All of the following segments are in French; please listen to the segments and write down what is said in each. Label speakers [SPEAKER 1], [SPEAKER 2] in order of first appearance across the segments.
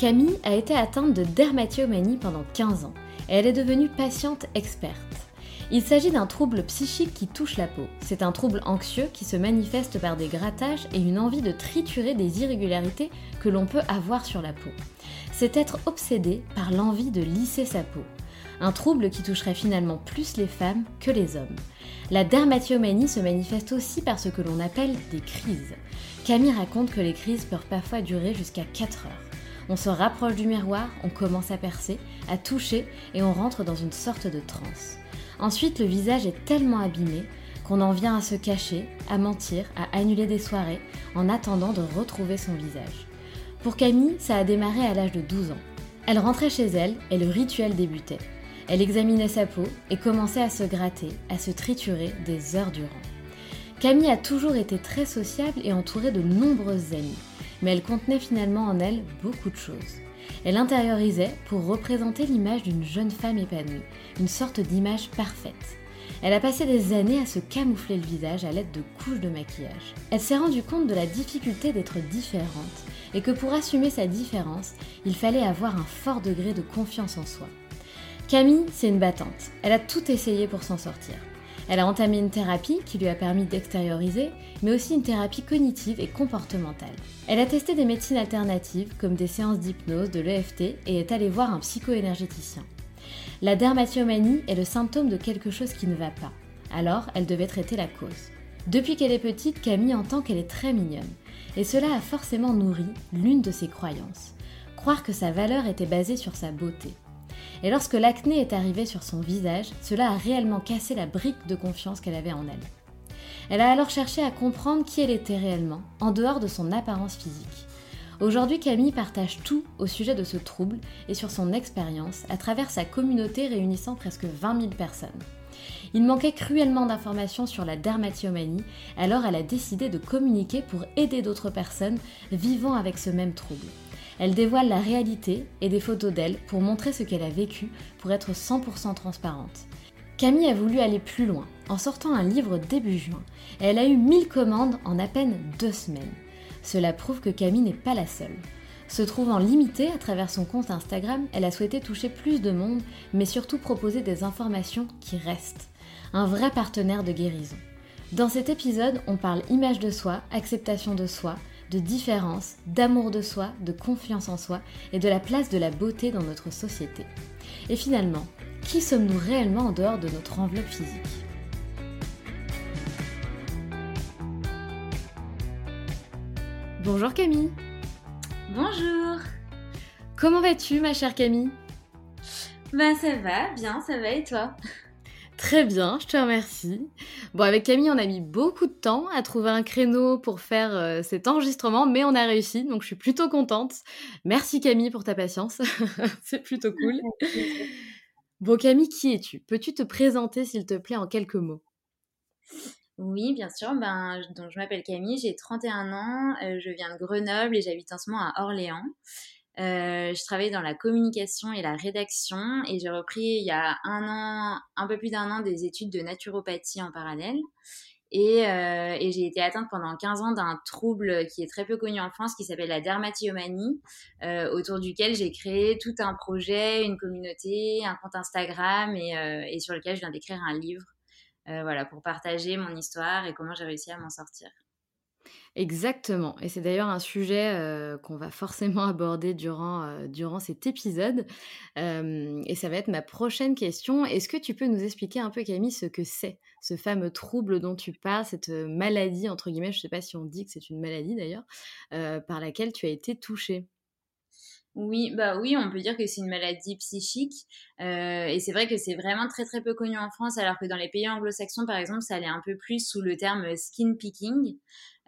[SPEAKER 1] Camille a été atteinte de dermatillomanie pendant 15 ans et elle est devenue patiente experte. Il s'agit d'un trouble psychique qui touche la peau. C'est un trouble anxieux qui se manifeste par des grattages et une envie de triturer des irrégularités que l'on peut avoir sur la peau. C'est être obsédé par l'envie de lisser sa peau. Un trouble qui toucherait finalement plus les femmes que les hommes. La dermatillomanie se manifeste aussi par ce que l'on appelle des crises. Camille raconte que les crises peuvent parfois durer jusqu'à 4 heures. On se rapproche du miroir, on commence à percer, à toucher et on rentre dans une sorte de transe. Ensuite, le visage est tellement abîmé qu'on en vient à se cacher, à mentir, à annuler des soirées en attendant de retrouver son visage. Pour Camille, ça a démarré à l'âge de 12 ans. Elle rentrait chez elle et le rituel débutait. Elle examinait sa peau et commençait à se gratter, à se triturer des heures durant. Camille a toujours été très sociable et entourée de nombreuses amies mais elle contenait finalement en elle beaucoup de choses. Elle intériorisait pour représenter l'image d'une jeune femme épanouie, une sorte d'image parfaite. Elle a passé des années à se camoufler le visage à l'aide de couches de maquillage. Elle s'est rendue compte de la difficulté d'être différente et que pour assumer sa différence, il fallait avoir un fort degré de confiance en soi. Camille, c'est une battante. Elle a tout essayé pour s'en sortir. Elle a entamé une thérapie qui lui a permis d'extérioriser, mais aussi une thérapie cognitive et comportementale. Elle a testé des médecines alternatives comme des séances d'hypnose, de l'EFT et est allée voir un psychoénergéticien. La dermatillomanie est le symptôme de quelque chose qui ne va pas. Alors, elle devait traiter la cause. Depuis qu'elle est petite, Camille entend qu'elle est très mignonne. Et cela a forcément nourri l'une de ses croyances. Croire que sa valeur était basée sur sa beauté. Et lorsque l'acné est arrivé sur son visage, cela a réellement cassé la brique de confiance qu'elle avait en elle. Elle a alors cherché à comprendre qui elle était réellement, en dehors de son apparence physique. Aujourd'hui, Camille partage tout au sujet de ce trouble et sur son expérience à travers sa communauté réunissant presque 20 000 personnes. Il manquait cruellement d'informations sur la dermatillomanie, alors elle a décidé de communiquer pour aider d'autres personnes vivant avec ce même trouble. Elle dévoile la réalité et des photos d'elle pour montrer ce qu'elle a vécu pour être 100% transparente. Camille a voulu aller plus loin en sortant un livre début juin elle a eu 1000 commandes en à peine deux semaines. Cela prouve que Camille n'est pas la seule. Se trouvant limitée à travers son compte Instagram, elle a souhaité toucher plus de monde, mais surtout proposer des informations qui restent. Un vrai partenaire de guérison. Dans cet épisode, on parle image de soi, acceptation de soi, de différence, d'amour de soi, de confiance en soi et de la place de la beauté dans notre société. Et finalement, qui sommes-nous réellement en dehors de notre enveloppe physique? Bonjour Camille.
[SPEAKER 2] Bonjour.
[SPEAKER 1] Comment vas-tu ma chère Camille?
[SPEAKER 2] Ben ça va, bien, ça va et toi?
[SPEAKER 1] Très bien, je te remercie. Bon, avec Camille, on a mis beaucoup de temps à trouver un créneau pour faire euh, cet enregistrement, mais on a réussi, donc je suis plutôt contente. Merci Camille pour ta patience, c'est plutôt cool. Bon Camille, qui es-tu? Peux-tu te présenter s'il te plaît en quelques mots?
[SPEAKER 2] Oui, bien sûr. Ben, donc, je m'appelle Camille, j'ai 31 ans, euh, je viens de Grenoble et j'habite en ce moment à Orléans. Euh, je travaille dans la communication et la rédaction et j'ai repris il y a un an, un peu plus d'un an, des études de naturopathie en parallèle. Et, euh, et j'ai été atteinte pendant 15 ans d'un trouble qui est très peu connu en France, qui s'appelle la dermatillomanie, euh, autour duquel j'ai créé tout un projet, une communauté, un compte Instagram et, euh, et sur lequel je viens d'écrire un livre, euh, voilà, pour partager mon histoire et comment j'ai réussi à m'en sortir.
[SPEAKER 1] Exactement. Et c'est d'ailleurs un sujet euh, qu'on va forcément aborder durant, euh, durant cet épisode. Euh, et ça va être ma prochaine question. Est-ce que tu peux nous expliquer un peu, Camille, ce que c'est, ce fameux trouble dont tu parles, cette maladie, entre guillemets, je ne sais pas si on dit que c'est une maladie d'ailleurs, par laquelle tu as été touchée?
[SPEAKER 2] Oui, bah oui, on peut dire que c'est une maladie psychique. Et c'est vrai que c'est vraiment très très peu connu en France, alors que dans les pays anglo-saxons, par exemple, ça allait un peu plus sous le terme skin picking.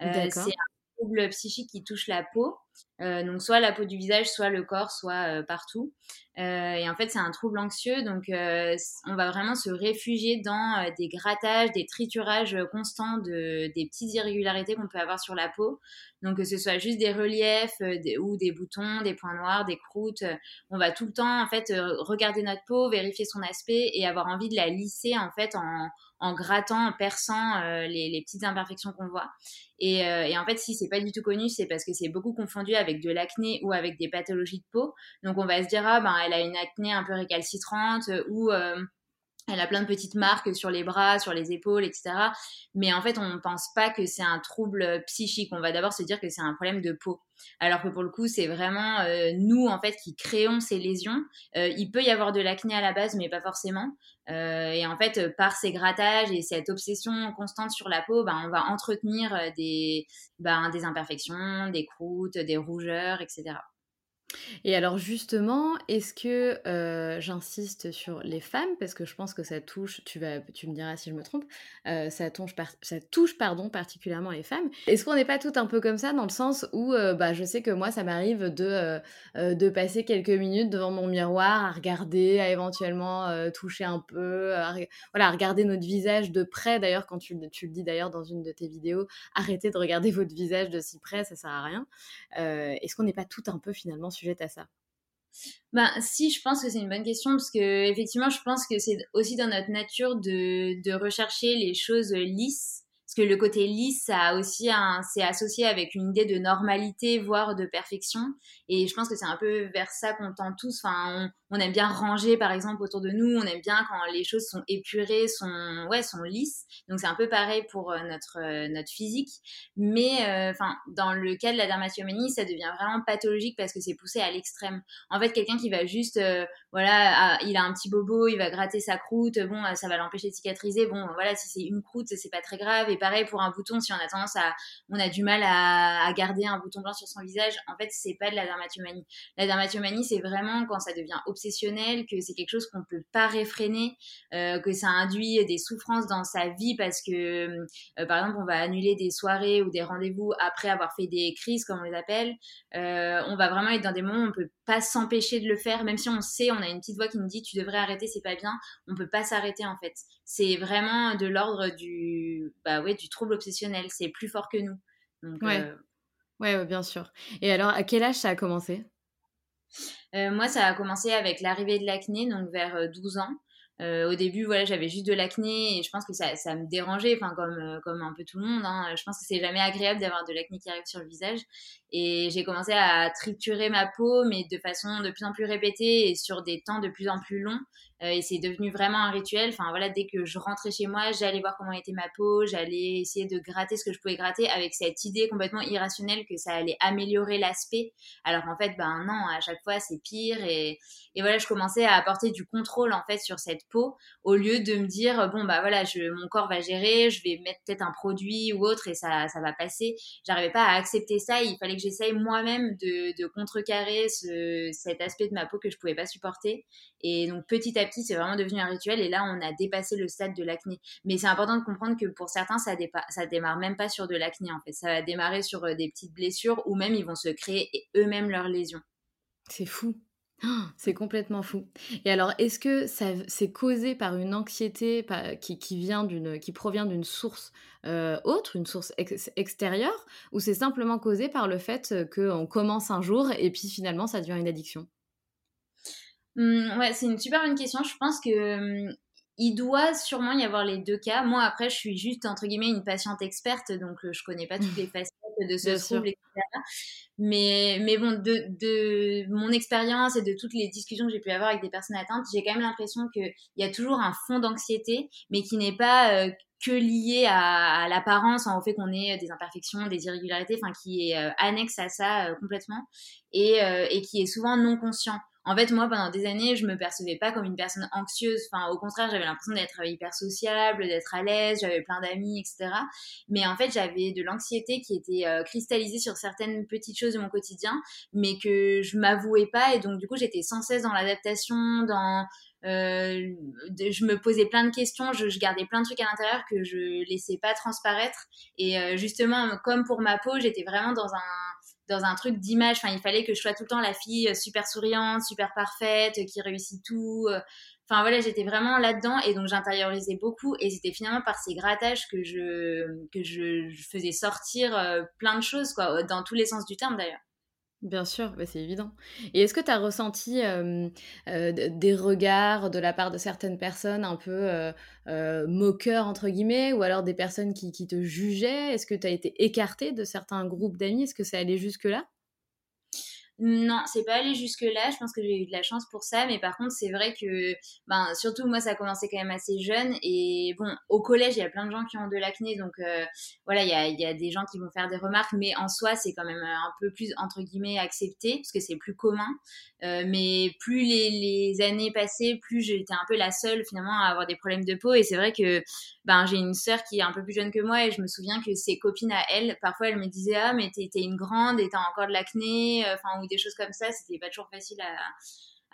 [SPEAKER 2] Euh, c'est un trouble psychique qui touche la peau. Euh, donc soit la peau du visage, soit le corps, soit euh, partout. Euh, et en fait, c'est un trouble anxieux, donc on va vraiment se réfugier dans des grattages, des triturages constants de des petites irrégularités qu'on peut avoir sur la peau. Donc que ce soit juste des reliefs ou des boutons, des points noirs, des croûtes, on va tout le temps en fait regarder notre peau, vérifier son aspect et avoir envie de la lisser en fait en, en grattant, en perçant les, les, petites imperfections qu'on voit. Et, et, en fait, si c'est pas du tout connu, c'est parce que c'est beaucoup confondu avec de l'acné ou avec des pathologies de peau. Donc on va se dire, ah ben elle a une acné un peu récalcitrante ou euh, elle a plein de petites marques sur les bras, sur les épaules, etc. Mais en fait, on ne pense pas que c'est un trouble psychique. On va d'abord se dire que c'est un problème de peau. Alors que pour le coup, c'est vraiment euh, nous, en fait, qui créons ces lésions. Euh, il peut y avoir de l'acné à la base, mais pas forcément. et en fait, par ces grattages et cette obsession constante sur la peau, ben, on va entretenir des, ben, des imperfections, des croûtes, des rougeurs, etc.
[SPEAKER 1] Et alors justement, est-ce que euh, j'insiste sur les femmes? Parce que je pense que ça touche, tu vas, tu me diras si je me trompe, euh, ça touche, ça touche pardon particulièrement les femmes. Est-ce qu'on n'est pas tout un peu comme ça dans le sens où, euh, bah, je sais que moi ça m'arrive de de passer quelques minutes devant mon miroir à regarder, à éventuellement toucher un peu, à, voilà, regarder notre visage de près. D'ailleurs, quand tu, tu le dis d'ailleurs dans une de tes vidéos, arrêtez de regarder votre visage de si près, ça sert à rien. Est-ce qu'on n'est pas tout un peu finalement à ça?
[SPEAKER 2] Ben, si, je pense que c'est une bonne question parce que effectivement, je pense que c'est aussi dans notre nature de, de rechercher les choses lisses parce que le côté lisse, ça a aussi c'est associé avec une idée de normalité, voire de perfection. Et je pense que c'est un peu vers ça qu'on tend tous. Enfin, on, aime bien ranger, par exemple, autour de nous. On aime bien quand les choses sont épurées, sont, ouais, sont lisses. Donc c'est un peu pareil pour euh, notre, euh, notre physique. Mais, euh, dans le cas de la dermatillomanie, ça devient vraiment pathologique parce que c'est poussé à l'extrême. En fait, quelqu'un qui va juste, voilà, il a un petit bobo, il va gratter sa croûte, bon, ça va l'empêcher de cicatriser. Bon, voilà, si c'est une croûte, c'est pas très grave. Et pareil pour un bouton, si on a tendance à, on a du mal à, garder un bouton blanc sur son visage, en fait, c'est pas de la La dermatillomanie, c'est vraiment quand ça devient obsessionnel, que c'est quelque chose qu'on peut pas réfréner, euh, que ça induit des souffrances dans sa vie parce que, euh, par exemple, on va annuler des soirées ou des rendez-vous après avoir fait des crises, comme on les appelle. Euh, on va vraiment être dans des moments où on peut pas s'empêcher de le faire, même si on sait, on a une petite voix qui nous dit tu devrais arrêter, c'est pas bien. On peut pas s'arrêter en fait. C'est vraiment de l'ordre du, bah ouais, du trouble obsessionnel. C'est plus fort que nous.
[SPEAKER 1] Euh, ouais. Bien sûr. Et alors, à quel âge ça a commencé?
[SPEAKER 2] Euh, Moi, ça a commencé avec l'arrivée de l'acné, donc vers 12 euh, au début, voilà, j'avais juste de l'acné et je pense que ça, ça me dérangeait, enfin comme comme un peu tout le monde. Hein. Je pense que c'est jamais agréable d'avoir de l'acné qui arrive sur le visage. Et j'ai commencé à triturer ma peau, mais de façon de plus en plus répétée et sur des temps de plus en plus longs. Euh, et c'est devenu vraiment un rituel. Enfin voilà, dès que je rentrais chez moi, j'allais voir comment était ma peau, j'allais essayer de gratter ce que je pouvais gratter avec cette idée complètement irrationnelle que ça allait améliorer l'aspect. Alors en fait, ben non, à chaque fois c'est pire. Et, et voilà, je commençais à apporter du contrôle en fait sur cette au lieu de me dire bon bah voilà, je, mon corps va gérer, je vais mettre peut-être un produit ou autre et ça, ça va passer. J'arrivais pas à accepter ça. Il fallait que j'essaye moi-même de, de contrecarrer ce, cet aspect de ma peau que je pouvais pas supporter. Et donc petit à petit, c'est vraiment devenu un rituel. Et là, on a dépassé le stade de l'acné. Mais c'est important de comprendre que pour certains, ça, ça démarre même pas sur de l'acné en fait. Ça va démarrer sur euh, des petites blessures ou même ils vont se créer eux-mêmes leurs lésions.
[SPEAKER 1] C'est fou. C'est complètement fou. Et alors, est-ce que ça c'est causé par une anxiété qui, qui vient d'une, qui provient d'une source euh, autre, une source extérieure, ou c'est simplement causé par le fait qu'on commence un jour et puis finalement ça devient une addiction?
[SPEAKER 2] Mmh, Ouais, c'est une super bonne question. Je pense que mmh, il doit sûrement y avoir les deux cas. Moi, après, je suis juste, entre guillemets, une patiente experte, donc je je connais pas toutes les facettes de ce trouble, etc. Mais, mais bon, de, de mon expérience et de toutes les discussions que j'ai pu avoir avec des personnes atteintes, j'ai quand même l'impression qu'il y a toujours un fond d'anxiété, mais qui n'est pas euh, que lié à, l'apparence, au fait qu'on ait des imperfections, des irrégularités, enfin qui est euh, annexe à ça euh, complètement et, et qui est souvent non conscient. En fait, moi, pendant des années, je me percevais pas comme une personne anxieuse. Enfin, au contraire, j'avais l'impression d'être hyper sociable, d'être à l'aise, j'avais plein d'amis, etc. Mais en fait, j'avais de l'anxiété qui était euh, cristallisée sur certaines petites choses de mon quotidien, mais que je m'avouais pas. Et donc, du coup, j'étais sans cesse dans l'adaptation, dans euh, je me posais plein de questions, je, gardais plein de trucs à l'intérieur que je laissais pas transparaître. Et euh, justement, comme pour ma peau, j'étais vraiment dans un dans un truc d'image. Enfin, il fallait que je sois tout le temps la fille euh, super souriante, super parfaite, euh, qui réussit tout. Euh. Enfin voilà, j'étais vraiment là-dedans et donc j'intériorisais beaucoup et c'était finalement par ces grattages que je que je, faisais sortir plein de choses quoi, dans tous les sens du terme d'ailleurs.
[SPEAKER 1] Bien sûr, bah, c'est évident. Et est-ce que tu as ressenti des regards de la part de certaines personnes un peu moqueurs, entre guillemets, ou alors des personnes qui, qui te jugeaient? Est-ce que tu as été écarté de certains groupes d'amis? Est-ce que ça allait jusque-là?
[SPEAKER 2] Non, c'est pas allé jusque-là. Je pense que j'ai eu de la chance pour ça. Mais par contre, c'est vrai que, ben, surtout moi, ça a commencé quand même assez jeune. Et bon, au collège, il y a plein de gens qui ont de l'acné. Donc, euh, voilà, il y a, des gens qui vont faire des remarques. Mais en soi, c'est quand même un peu plus, entre guillemets, accepté. Parce que c'est plus commun. Euh, mais plus les, les, années passaient, plus j'étais un peu la seule, finalement, à avoir des problèmes de peau. Et c'est vrai que, ben, j'ai une sœur qui est un peu plus jeune que moi. Et je me souviens que ses copines à elle, parfois, elles me disaient, ah, mais t'es une grande et t'as encore de l'acné. Enfin, des choses comme ça, c'était pas toujours facile à,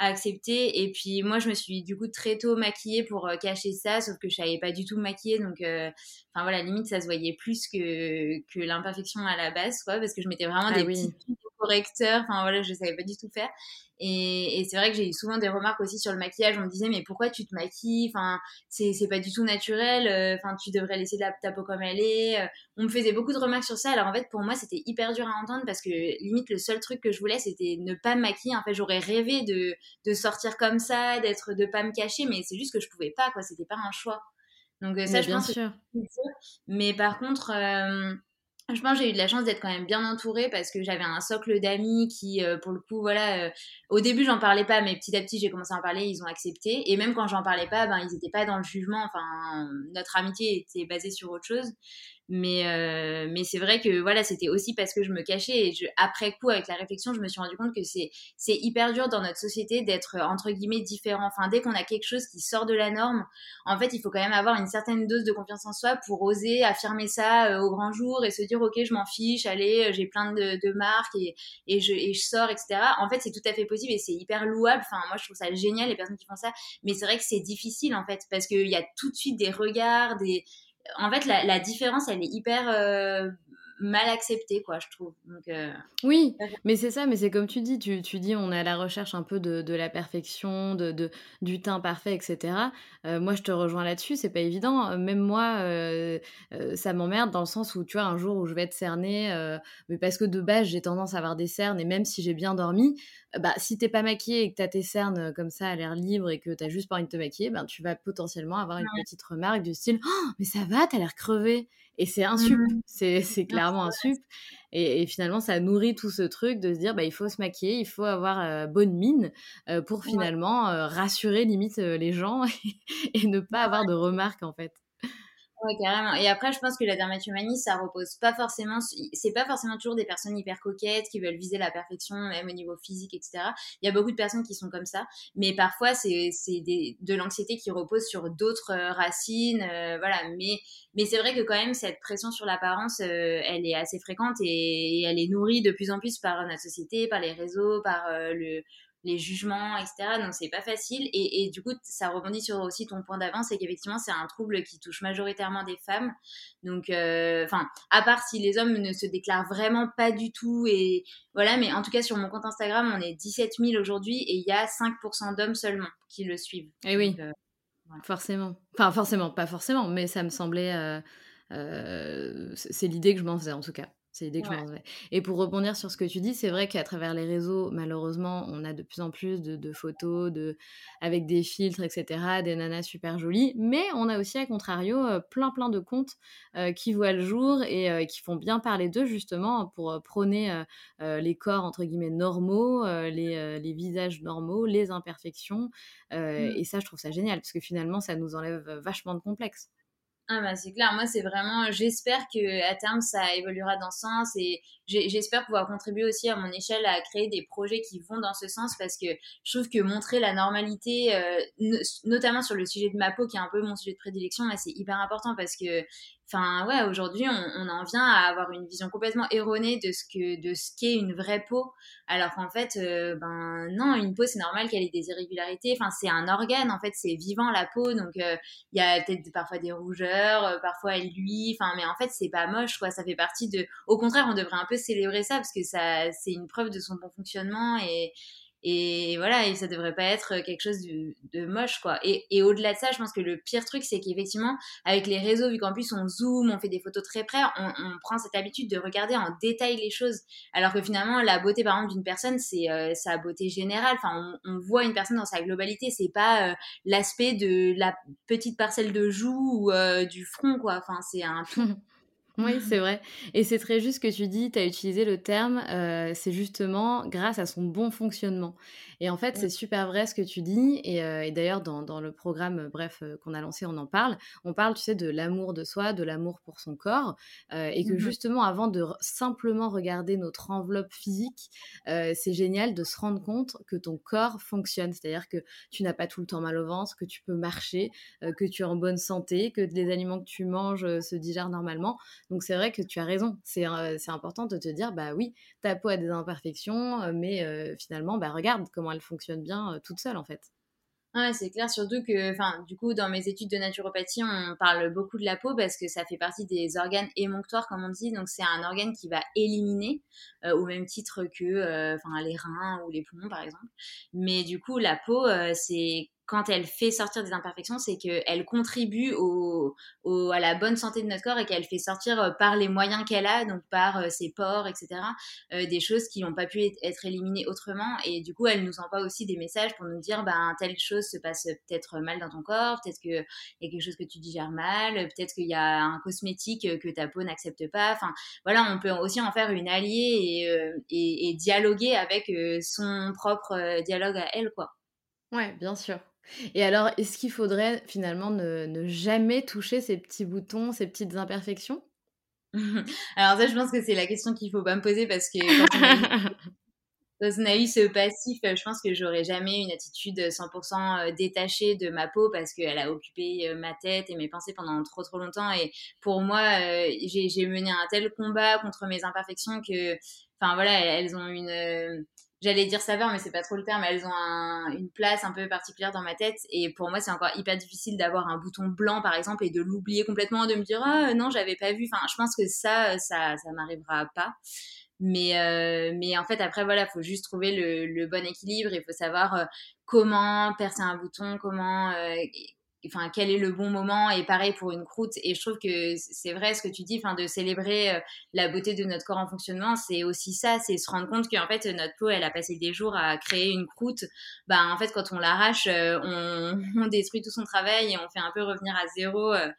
[SPEAKER 2] accepter. Et puis moi, je me suis du coup très tôt maquillée pour euh, cacher ça, sauf que je savais pas du tout me maquiller. Donc, euh, enfin voilà, limite, ça se voyait plus que, que l'imperfection à la base, quoi, parce que je mettais vraiment ah des petits correcteurs. Enfin voilà, je savais pas du tout faire. Et, c'est vrai que j'ai eu souvent des remarques aussi sur le maquillage. On me disait, mais pourquoi tu te maquilles? Enfin, c'est, pas du tout naturel. Euh, enfin, tu devrais laisser la, ta peau comme elle est. Euh. On me faisait beaucoup de remarques sur ça. Alors en fait, pour moi, c'était hyper dur à entendre parce que limite, le seul truc que je voulais, c'était ne pas me maquiller. En fait, j'aurais rêvé de, de sortir comme ça, d'être, de pas me cacher, mais c'est juste que je pouvais pas, quoi. C'était pas un choix. Donc euh, ça, je pense sûr. Mais par contre, je pense que j'ai eu de la chance d'être quand même bien entourée parce que j'avais un socle d'amis qui, euh, pour le coup, voilà, euh, au début j'en parlais pas, mais petit à petit j'ai commencé à en parler, ils ont accepté. Et même quand j'en parlais pas, ben ils étaient pas dans le jugement. Enfin, notre amitié était basée sur autre chose. Mais, euh, mais c'est vrai que voilà, c'était aussi parce que je me cachais et je, après coup, avec la réflexion, je me suis rendu compte que c'est, c'est hyper dur dans notre société d'être entre guillemets différent. Enfin, dès qu'on a quelque chose qui sort de la norme, en fait, il faut quand même avoir une certaine dose de confiance en soi pour oser affirmer ça euh, au grand jour et se dire, ok, je m'en fiche, allez, euh, j'ai plein de, de marques et, et, je, et je sors, etc. En fait, c'est tout à fait possible et c'est hyper louable. Enfin, moi, je trouve ça génial les personnes qui font ça, mais c'est vrai que c'est difficile en fait parce qu'il y a tout de suite des regards, des en fait, la, différence, elle est hyper euh, mal acceptée, quoi, je trouve. Euh,
[SPEAKER 1] oui, mais c'est ça, mais c'est comme tu dis, tu, dis on est à la recherche un peu de, la perfection, de, du teint parfait, etc. Euh, moi, je te rejoins là-dessus, c'est pas évident. Même moi, ça m'emmerde dans le sens où, tu vois, un jour où je vais être cernée, mais parce que de base, j'ai tendance à avoir des cernes, et même si j'ai bien dormi, bah, si t'es pas maquillée et que t'as tes cernes comme ça à l'air libre et que t'as juste pas envie de te maquiller, ben, tu vas potentiellement avoir une petite remarque du style «Oh, mais ça va, t'as l'air crevé. Et c'est un sup, mmh. c'est clairement un sup. Et, finalement, ça nourrit tout ce truc de se dire bah, il faut se maquiller, il faut avoir bonne mine pour finalement rassurer limite les gens et ne pas avoir de remarques en fait.
[SPEAKER 2] Ouais, carrément. Et après, je pense que la dermatomanie, ça repose pas forcément, c'est pas forcément toujours des personnes hyper coquettes qui veulent viser la perfection, même au niveau physique, etc. Il y a beaucoup de personnes qui sont comme ça, mais parfois c'est de l'anxiété qui repose sur d'autres euh, racines, euh, voilà. Mais mais c'est vrai que quand même cette pression sur l'apparence, euh, elle est assez fréquente et, elle est nourrie de plus en plus par notre société, par les réseaux, par le les jugements, etc. Donc c'est pas facile. Et, du coup, ça rebondit sur aussi ton point d'avance, c'est qu'effectivement, c'est un trouble qui touche majoritairement des femmes. Donc, euh, enfin, à part si les hommes ne se déclarent vraiment pas du tout. Et voilà, mais en tout cas, sur mon compte Instagram, on est 17 000 aujourd'hui et il y a 5% d'hommes seulement qui le suivent.
[SPEAKER 1] Et eh oui. Euh, forcément. Enfin, forcément, pas forcément, mais ça me semblait. Euh, c'est l'idée que je m'en faisais en tout cas. C'est l'idée que je Et pour rebondir sur ce que tu dis, c'est vrai qu'à travers les réseaux, malheureusement, on a de plus en plus de, photos de, avec des filtres, etc., des nanas super jolies. Mais on a aussi, à contrario, euh, plein plein de comptes euh, qui voient le jour et euh, qui font bien parler d'eux, justement, pour prôner les corps, entre guillemets, normaux, les, les, visages normaux, les imperfections. Mmh. Et ça, je trouve ça génial, parce que finalement, ça nous enlève vachement de complexes.
[SPEAKER 2] Ah bah c'est clair, moi c'est vraiment, j'espère que à terme ça évoluera dans ce sens et j'espère pouvoir contribuer aussi à mon échelle à créer des projets qui vont dans ce sens parce que je trouve que montrer la normalité, euh, notamment sur le sujet de ma peau qui est un peu mon sujet de prédilection, c'est hyper important parce que Enfin, ouais, aujourd'hui, on, en vient à avoir une vision complètement erronée de ce que de ce qu'est une vraie peau, alors qu'en fait, euh, ben non, une peau c'est normal qu'elle ait des irrégularités. Enfin, c'est un organe, en fait, c'est vivant la peau, donc euh, il y a peut-être parfois des rougeurs, euh, parfois elle luit. Enfin, mais en fait, c'est pas moche, quoi. Ça fait partie de. Au contraire, on devrait un peu célébrer ça parce que ça, c'est une preuve de son bon fonctionnement et et voilà, et ça devrait pas être quelque chose de, moche, quoi. Et, et au-delà de ça, je pense que le pire truc, c'est qu'effectivement, avec les réseaux, vu qu'en plus on zoome, on fait des photos très près, on, on, prend cette habitude de regarder en détail les choses. Alors que finalement, la beauté, par exemple, d'une personne, c'est euh, sa beauté générale. Enfin, on, voit une personne dans sa globalité. C'est pas euh, l'aspect de la petite parcelle de joue ou euh, du front, quoi. Enfin, c'est un
[SPEAKER 1] Oui, c'est vrai. Et c'est très juste que tu dis, tu as utilisé le terme, euh, c'est justement grâce à son bon fonctionnement. Et en fait, c'est super vrai ce que tu dis. Et, euh, d'ailleurs, dans, le programme, euh, bref, qu'on a lancé, on en parle. On parle, tu sais, de l'amour de soi, de l'amour pour son corps. et que mmh justement, avant de simplement regarder notre enveloppe physique, c'est génial de se rendre compte que ton corps fonctionne. C'est-à-dire que tu n'as pas tout le temps mal au ventre, que tu peux marcher, que tu es en bonne santé, que les aliments que tu manges se digèrent normalement. Donc c'est vrai que tu as raison. C'est important de te dire, bah oui, ta peau a des imperfections, mais finalement, bah regarde comment elle fonctionne bien toute seule en fait.
[SPEAKER 2] Ouais, c'est clair, surtout que, enfin, du coup, dans mes études de naturopathie, on parle beaucoup de la peau parce que ça fait partie des organes émonctoires, comme on dit. Donc, c'est un organe qui va éliminer, au même titre que, les reins ou les poumons, par exemple. Mais du coup, la peau, c'est quand elle fait sortir des imperfections, c'est qu'elle contribue à la bonne santé de notre corps et qu'elle fait sortir euh, par les moyens qu'elle a, donc par euh, ses pores, etc., euh, des choses qui n'ont pas pu être éliminées autrement. Et du coup, elle nous envoie aussi des messages pour nous dire, ben, telle chose se passe peut-être mal dans ton corps, peut-être qu'il y a quelque chose que tu digères mal, peut-être qu'il y a un cosmétique que ta peau n'accepte pas. Enfin, voilà, on peut aussi en faire une alliée et dialoguer avec son propre dialogue à elle, quoi.
[SPEAKER 1] Ouais, bien sûr. Et alors, est-ce qu'il faudrait finalement ne, jamais toucher ces petits boutons, ces petites imperfections?
[SPEAKER 2] Alors ça, je pense que c'est la question qu'il faut pas me poser parce que quand on a eu, ce passif, je pense que j'aurais jamais une attitude 100% euh, détachée de ma peau parce qu'elle a occupé euh, ma tête et mes pensées pendant trop trop longtemps. Et pour moi, euh, j'ai mené un tel combat contre mes imperfections que, enfin voilà, elles ont une j'allais dire saveur, mais c'est pas trop le terme. Elles ont une place un peu particulière dans ma tête. Et pour moi, c'est encore hyper difficile d'avoir un bouton blanc, par exemple, et de l'oublier complètement, de me dire, ah non, j'avais pas vu. Enfin, je pense que ça, ça, ça m'arrivera pas. Mais, euh, mais en fait, après, voilà, faut juste trouver le, bon équilibre. Il faut savoir euh, comment percer un bouton, comment, euh, enfin quel est le bon moment et pareil pour une croûte. Et je trouve que c'est vrai ce que tu dis enfin de célébrer euh, la beauté de notre corps en fonctionnement c'est aussi ça c'est se rendre compte qu'en fait notre peau elle a passé des jours à créer une croûte. Bah en fait quand on l'arrache euh, on, on, détruit tout son travail et on fait un peu revenir à zéro euh, euh,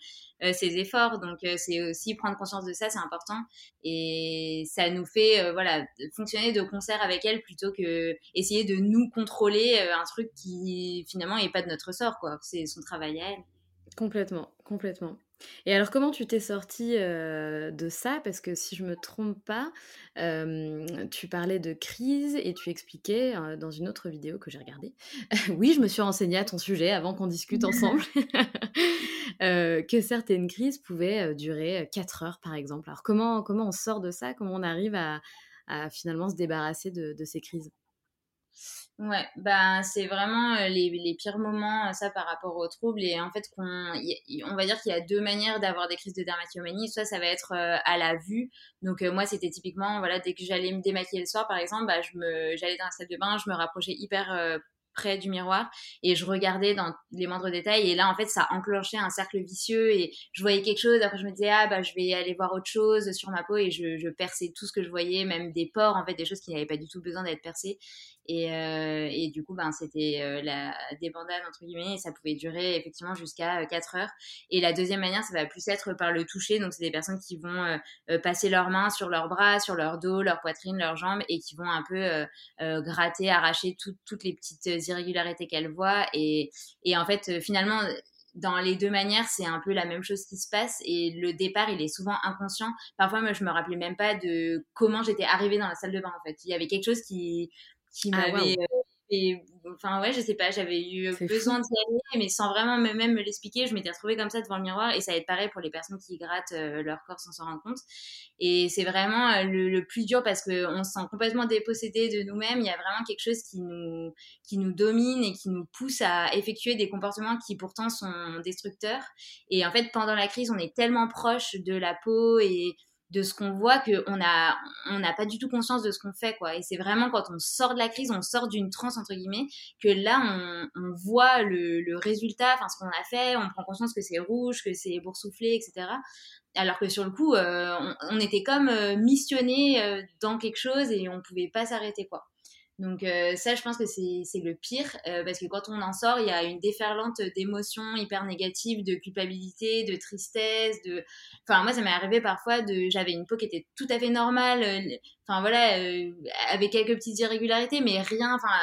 [SPEAKER 2] ses efforts. Donc euh, c'est aussi prendre conscience de ça, c'est important. Et ça nous fait euh, voilà fonctionner de concert avec elle plutôt que essayer de nous contrôler un truc qui finalement n'est pas de notre sort quoi. C'est son travail à elle.
[SPEAKER 1] Complètement, complètement. Et alors, comment tu t'es sortie de ça? Parce que si je me trompe pas, tu parlais de crise et tu expliquais dans une autre vidéo que j'ai regardée. oui, je me suis renseignée à ton sujet avant qu'on discute ensemble. que certaines crises pouvaient durer 4 heures, par exemple. Alors, comment, comment on sort de ça? Comment on arrive à, finalement se débarrasser de ces crises?
[SPEAKER 2] Ouais, bah c'est vraiment les, les, pires moments ça par rapport aux troubles et en fait qu'on on va dire qu'il y a deux manières d'avoir des crises de dermatillomanie, soit ça va être à la vue. Donc moi c'était typiquement voilà dès que j'allais me démaquiller le soir par exemple, bah j'allais dans la salle de bain, je me rapprochais hyper près du miroir et je regardais dans les moindres détails et là en fait ça enclenchait un cercle vicieux et je voyais quelque chose. Après je me disais ah bah je vais aller voir autre chose sur ma peau et je, je perçais tout ce que je voyais même des pores en fait des choses qui n'avaient pas du tout besoin d'être percées et, euh, et, du coup, ben, c'était euh, la débandade, entre guillemets, et ça pouvait durer effectivement jusqu'à 4 euh, heures. Et la deuxième manière, ça va plus être par le toucher. Donc, c'est des personnes qui vont passer leurs mains sur leurs bras, sur leur dos, leur poitrine, leurs jambes, et qui vont un peu gratter, arracher toutes les petites irrégularités qu'elles voient. Et, et en fait, finalement, dans les deux manières, c'est un peu la même chose qui se passe et le départ, il est souvent inconscient. Parfois, moi, je me rappelais même pas de comment j'étais arrivée dans la salle de bain, en fait. Il y avait quelque chose qui, qui ah, m'avait et enfin ouais je sais pas j'avais eu besoin de aller mais sans vraiment même me l'expliquer je m'étais retrouvée comme ça devant le miroir et ça va être pareil pour les personnes qui grattent leur corps sans s'en rendre compte. Et c'est vraiment le, plus dur parce que on se sent complètement dépossédé de nous-mêmes il y a vraiment quelque chose qui nous qui nous domine et qui nous pousse à effectuer des comportements qui pourtant sont destructeurs. Et en fait pendant la crise on est tellement proche de la peau et de ce qu'on voit qu'on n'a on n'a pas du tout conscience de ce qu'on fait quoi. Et c'est vraiment quand on sort de la crise on sort d'une transe entre guillemets que là on, voit le, le résultat enfin ce qu'on a fait on prend conscience que c'est rouge que c'est boursouflé etc alors que sur le coup euh, on, on, était comme euh, missionné euh, dans quelque chose et on pouvait pas s'arrêter quoi donc euh, ça, je pense que c'est le pire, euh, parce que quand on en sort, il y a une déferlante d'émotions hyper négatives, de culpabilité, de tristesse, de... Enfin, moi, ça m'est arrivé parfois de... J'avais une peau qui était tout à fait normale, euh, enfin voilà, avec quelques petites irrégularités, mais rien, enfin,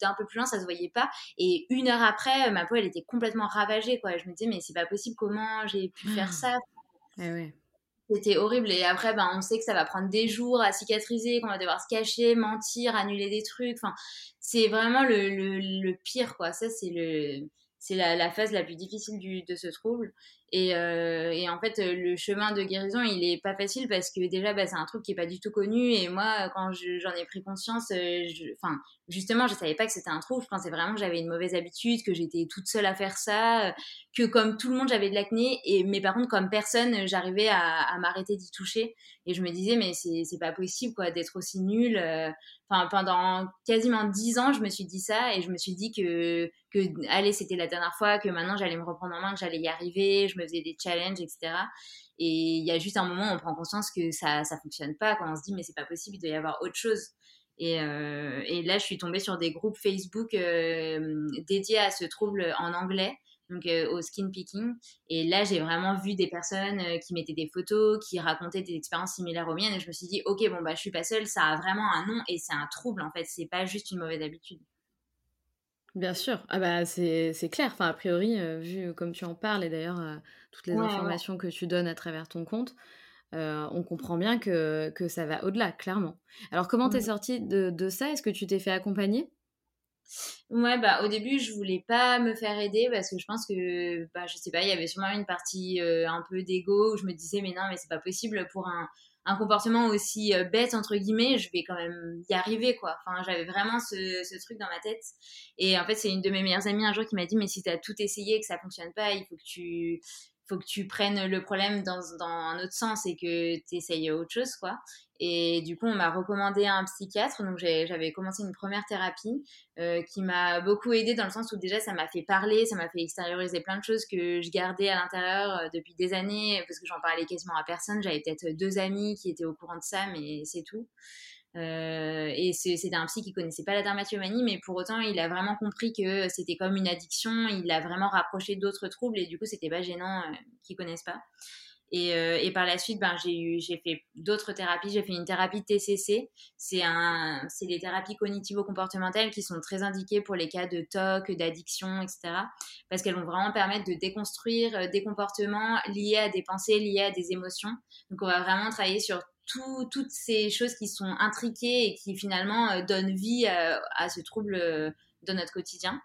[SPEAKER 2] d'un peu plus loin, ça se voyait pas. Et une heure après, ma peau, elle était complètement ravagée, quoi. Je me disais, mais c'est pas possible, comment j'ai pu faire ah. ça?
[SPEAKER 1] Eh ouais.
[SPEAKER 2] C'était horrible et après ben on sait que ça va prendre des jours à cicatriser, qu'on va devoir se cacher, mentir, annuler des trucs. Enfin, c'est vraiment le, le, pire quoi. Ça c'est le c'est la, la, phase la plus difficile du, de ce trouble. Et, euh, et, en fait, le chemin de guérison, il est pas facile parce que déjà, bah, c'est un truc qui est pas du tout connu. Et moi, quand j'en ai pris conscience, euh, enfin, justement, je savais pas que c'était un trouble. Je pensais vraiment que j'avais une mauvaise habitude, que j'étais toute seule à faire ça, que comme tout le monde, j'avais de l'acné. Et mais par contre, comme personne, j'arrivais à, à m'arrêter d'y toucher. Et je me disais, mais c'est pas possible, quoi, d'être aussi nulle. Euh, enfin, pendant quasiment dix ans, je me suis dit ça et je me suis dit que, que allez, c'était la dernière fois, que maintenant j'allais me reprendre en main, que j'allais y arriver. Me faisais des challenges, etc. Et il y a juste un moment où on prend conscience que ça ça fonctionne pas, quand on se dit mais c'est pas possible, il doit y avoir autre chose. Et, euh, et là, je suis tombée sur des groupes Facebook euh, dédiés à ce trouble en anglais, donc euh, au skin picking. Et là, j'ai vraiment vu des personnes qui mettaient des photos, qui racontaient des expériences similaires aux miennes. Et je me suis dit, ok, bon bah, je suis pas seule, ça a vraiment un nom et c'est un trouble en fait. C'est pas juste une mauvaise habitude.
[SPEAKER 1] Bien sûr, ah bah c'est clair. Enfin, a priori, euh, vu comme tu en parles et d'ailleurs euh, toutes les informations que tu donnes à travers ton compte, euh, on comprend bien que, que ça va au-delà, clairement. Alors, comment t'es sortie de, de ça? Est-ce que tu t'es fait accompagner?
[SPEAKER 2] Ouais, bah au début, je voulais pas me faire aider parce que je pense que, bah, je sais pas, il y avait sûrement une partie un peu d'ego où je me disais, mais non, mais c'est pas possible pour un, comportement aussi euh, bête entre guillemets, je vais quand même y arriver quoi. Enfin, j'avais vraiment ce, truc dans ma tête. Et en fait, c'est une de mes meilleures amies un jour qui m'a dit mais si tu as tout essayé et que ça fonctionne pas, il faut que tu faut que tu prennes le problème dans, dans un autre sens et que tu essayes autre chose, quoi. Et du coup, on m'a recommandé un psychiatre. Donc, j'avais commencé une première thérapie euh, qui m'a beaucoup aidée dans le sens où déjà, ça m'a fait parler, ça m'a fait extérioriser plein de choses que je gardais à l'intérieur euh, depuis des années parce que j'en parlais quasiment à personne. J'avais peut-être deux amis qui étaient au courant de ça, mais c'est tout. Euh, et c'était un psy qui connaissait pas la dermatillomanie, mais pour autant, il a vraiment compris que c'était comme une addiction. Il l'a vraiment rapproché d'autres troubles et du coup, c'était pas gênant euh, qu'ils connaissent pas. Et, euh, et, par la suite, ben, j'ai fait d'autres thérapies. J'ai fait une thérapie TCC. C'est les thérapies cognitivo-comportementales qui sont très indiquées pour les cas de TOC, d'addiction, etc. Parce qu'elles vont vraiment permettre de déconstruire euh, des comportements liés à des pensées, liés à des émotions. Donc, on va vraiment travailler sur toutes ces choses qui sont intriquées et qui finalement euh, donnent vie à, ce trouble euh, dans notre quotidien.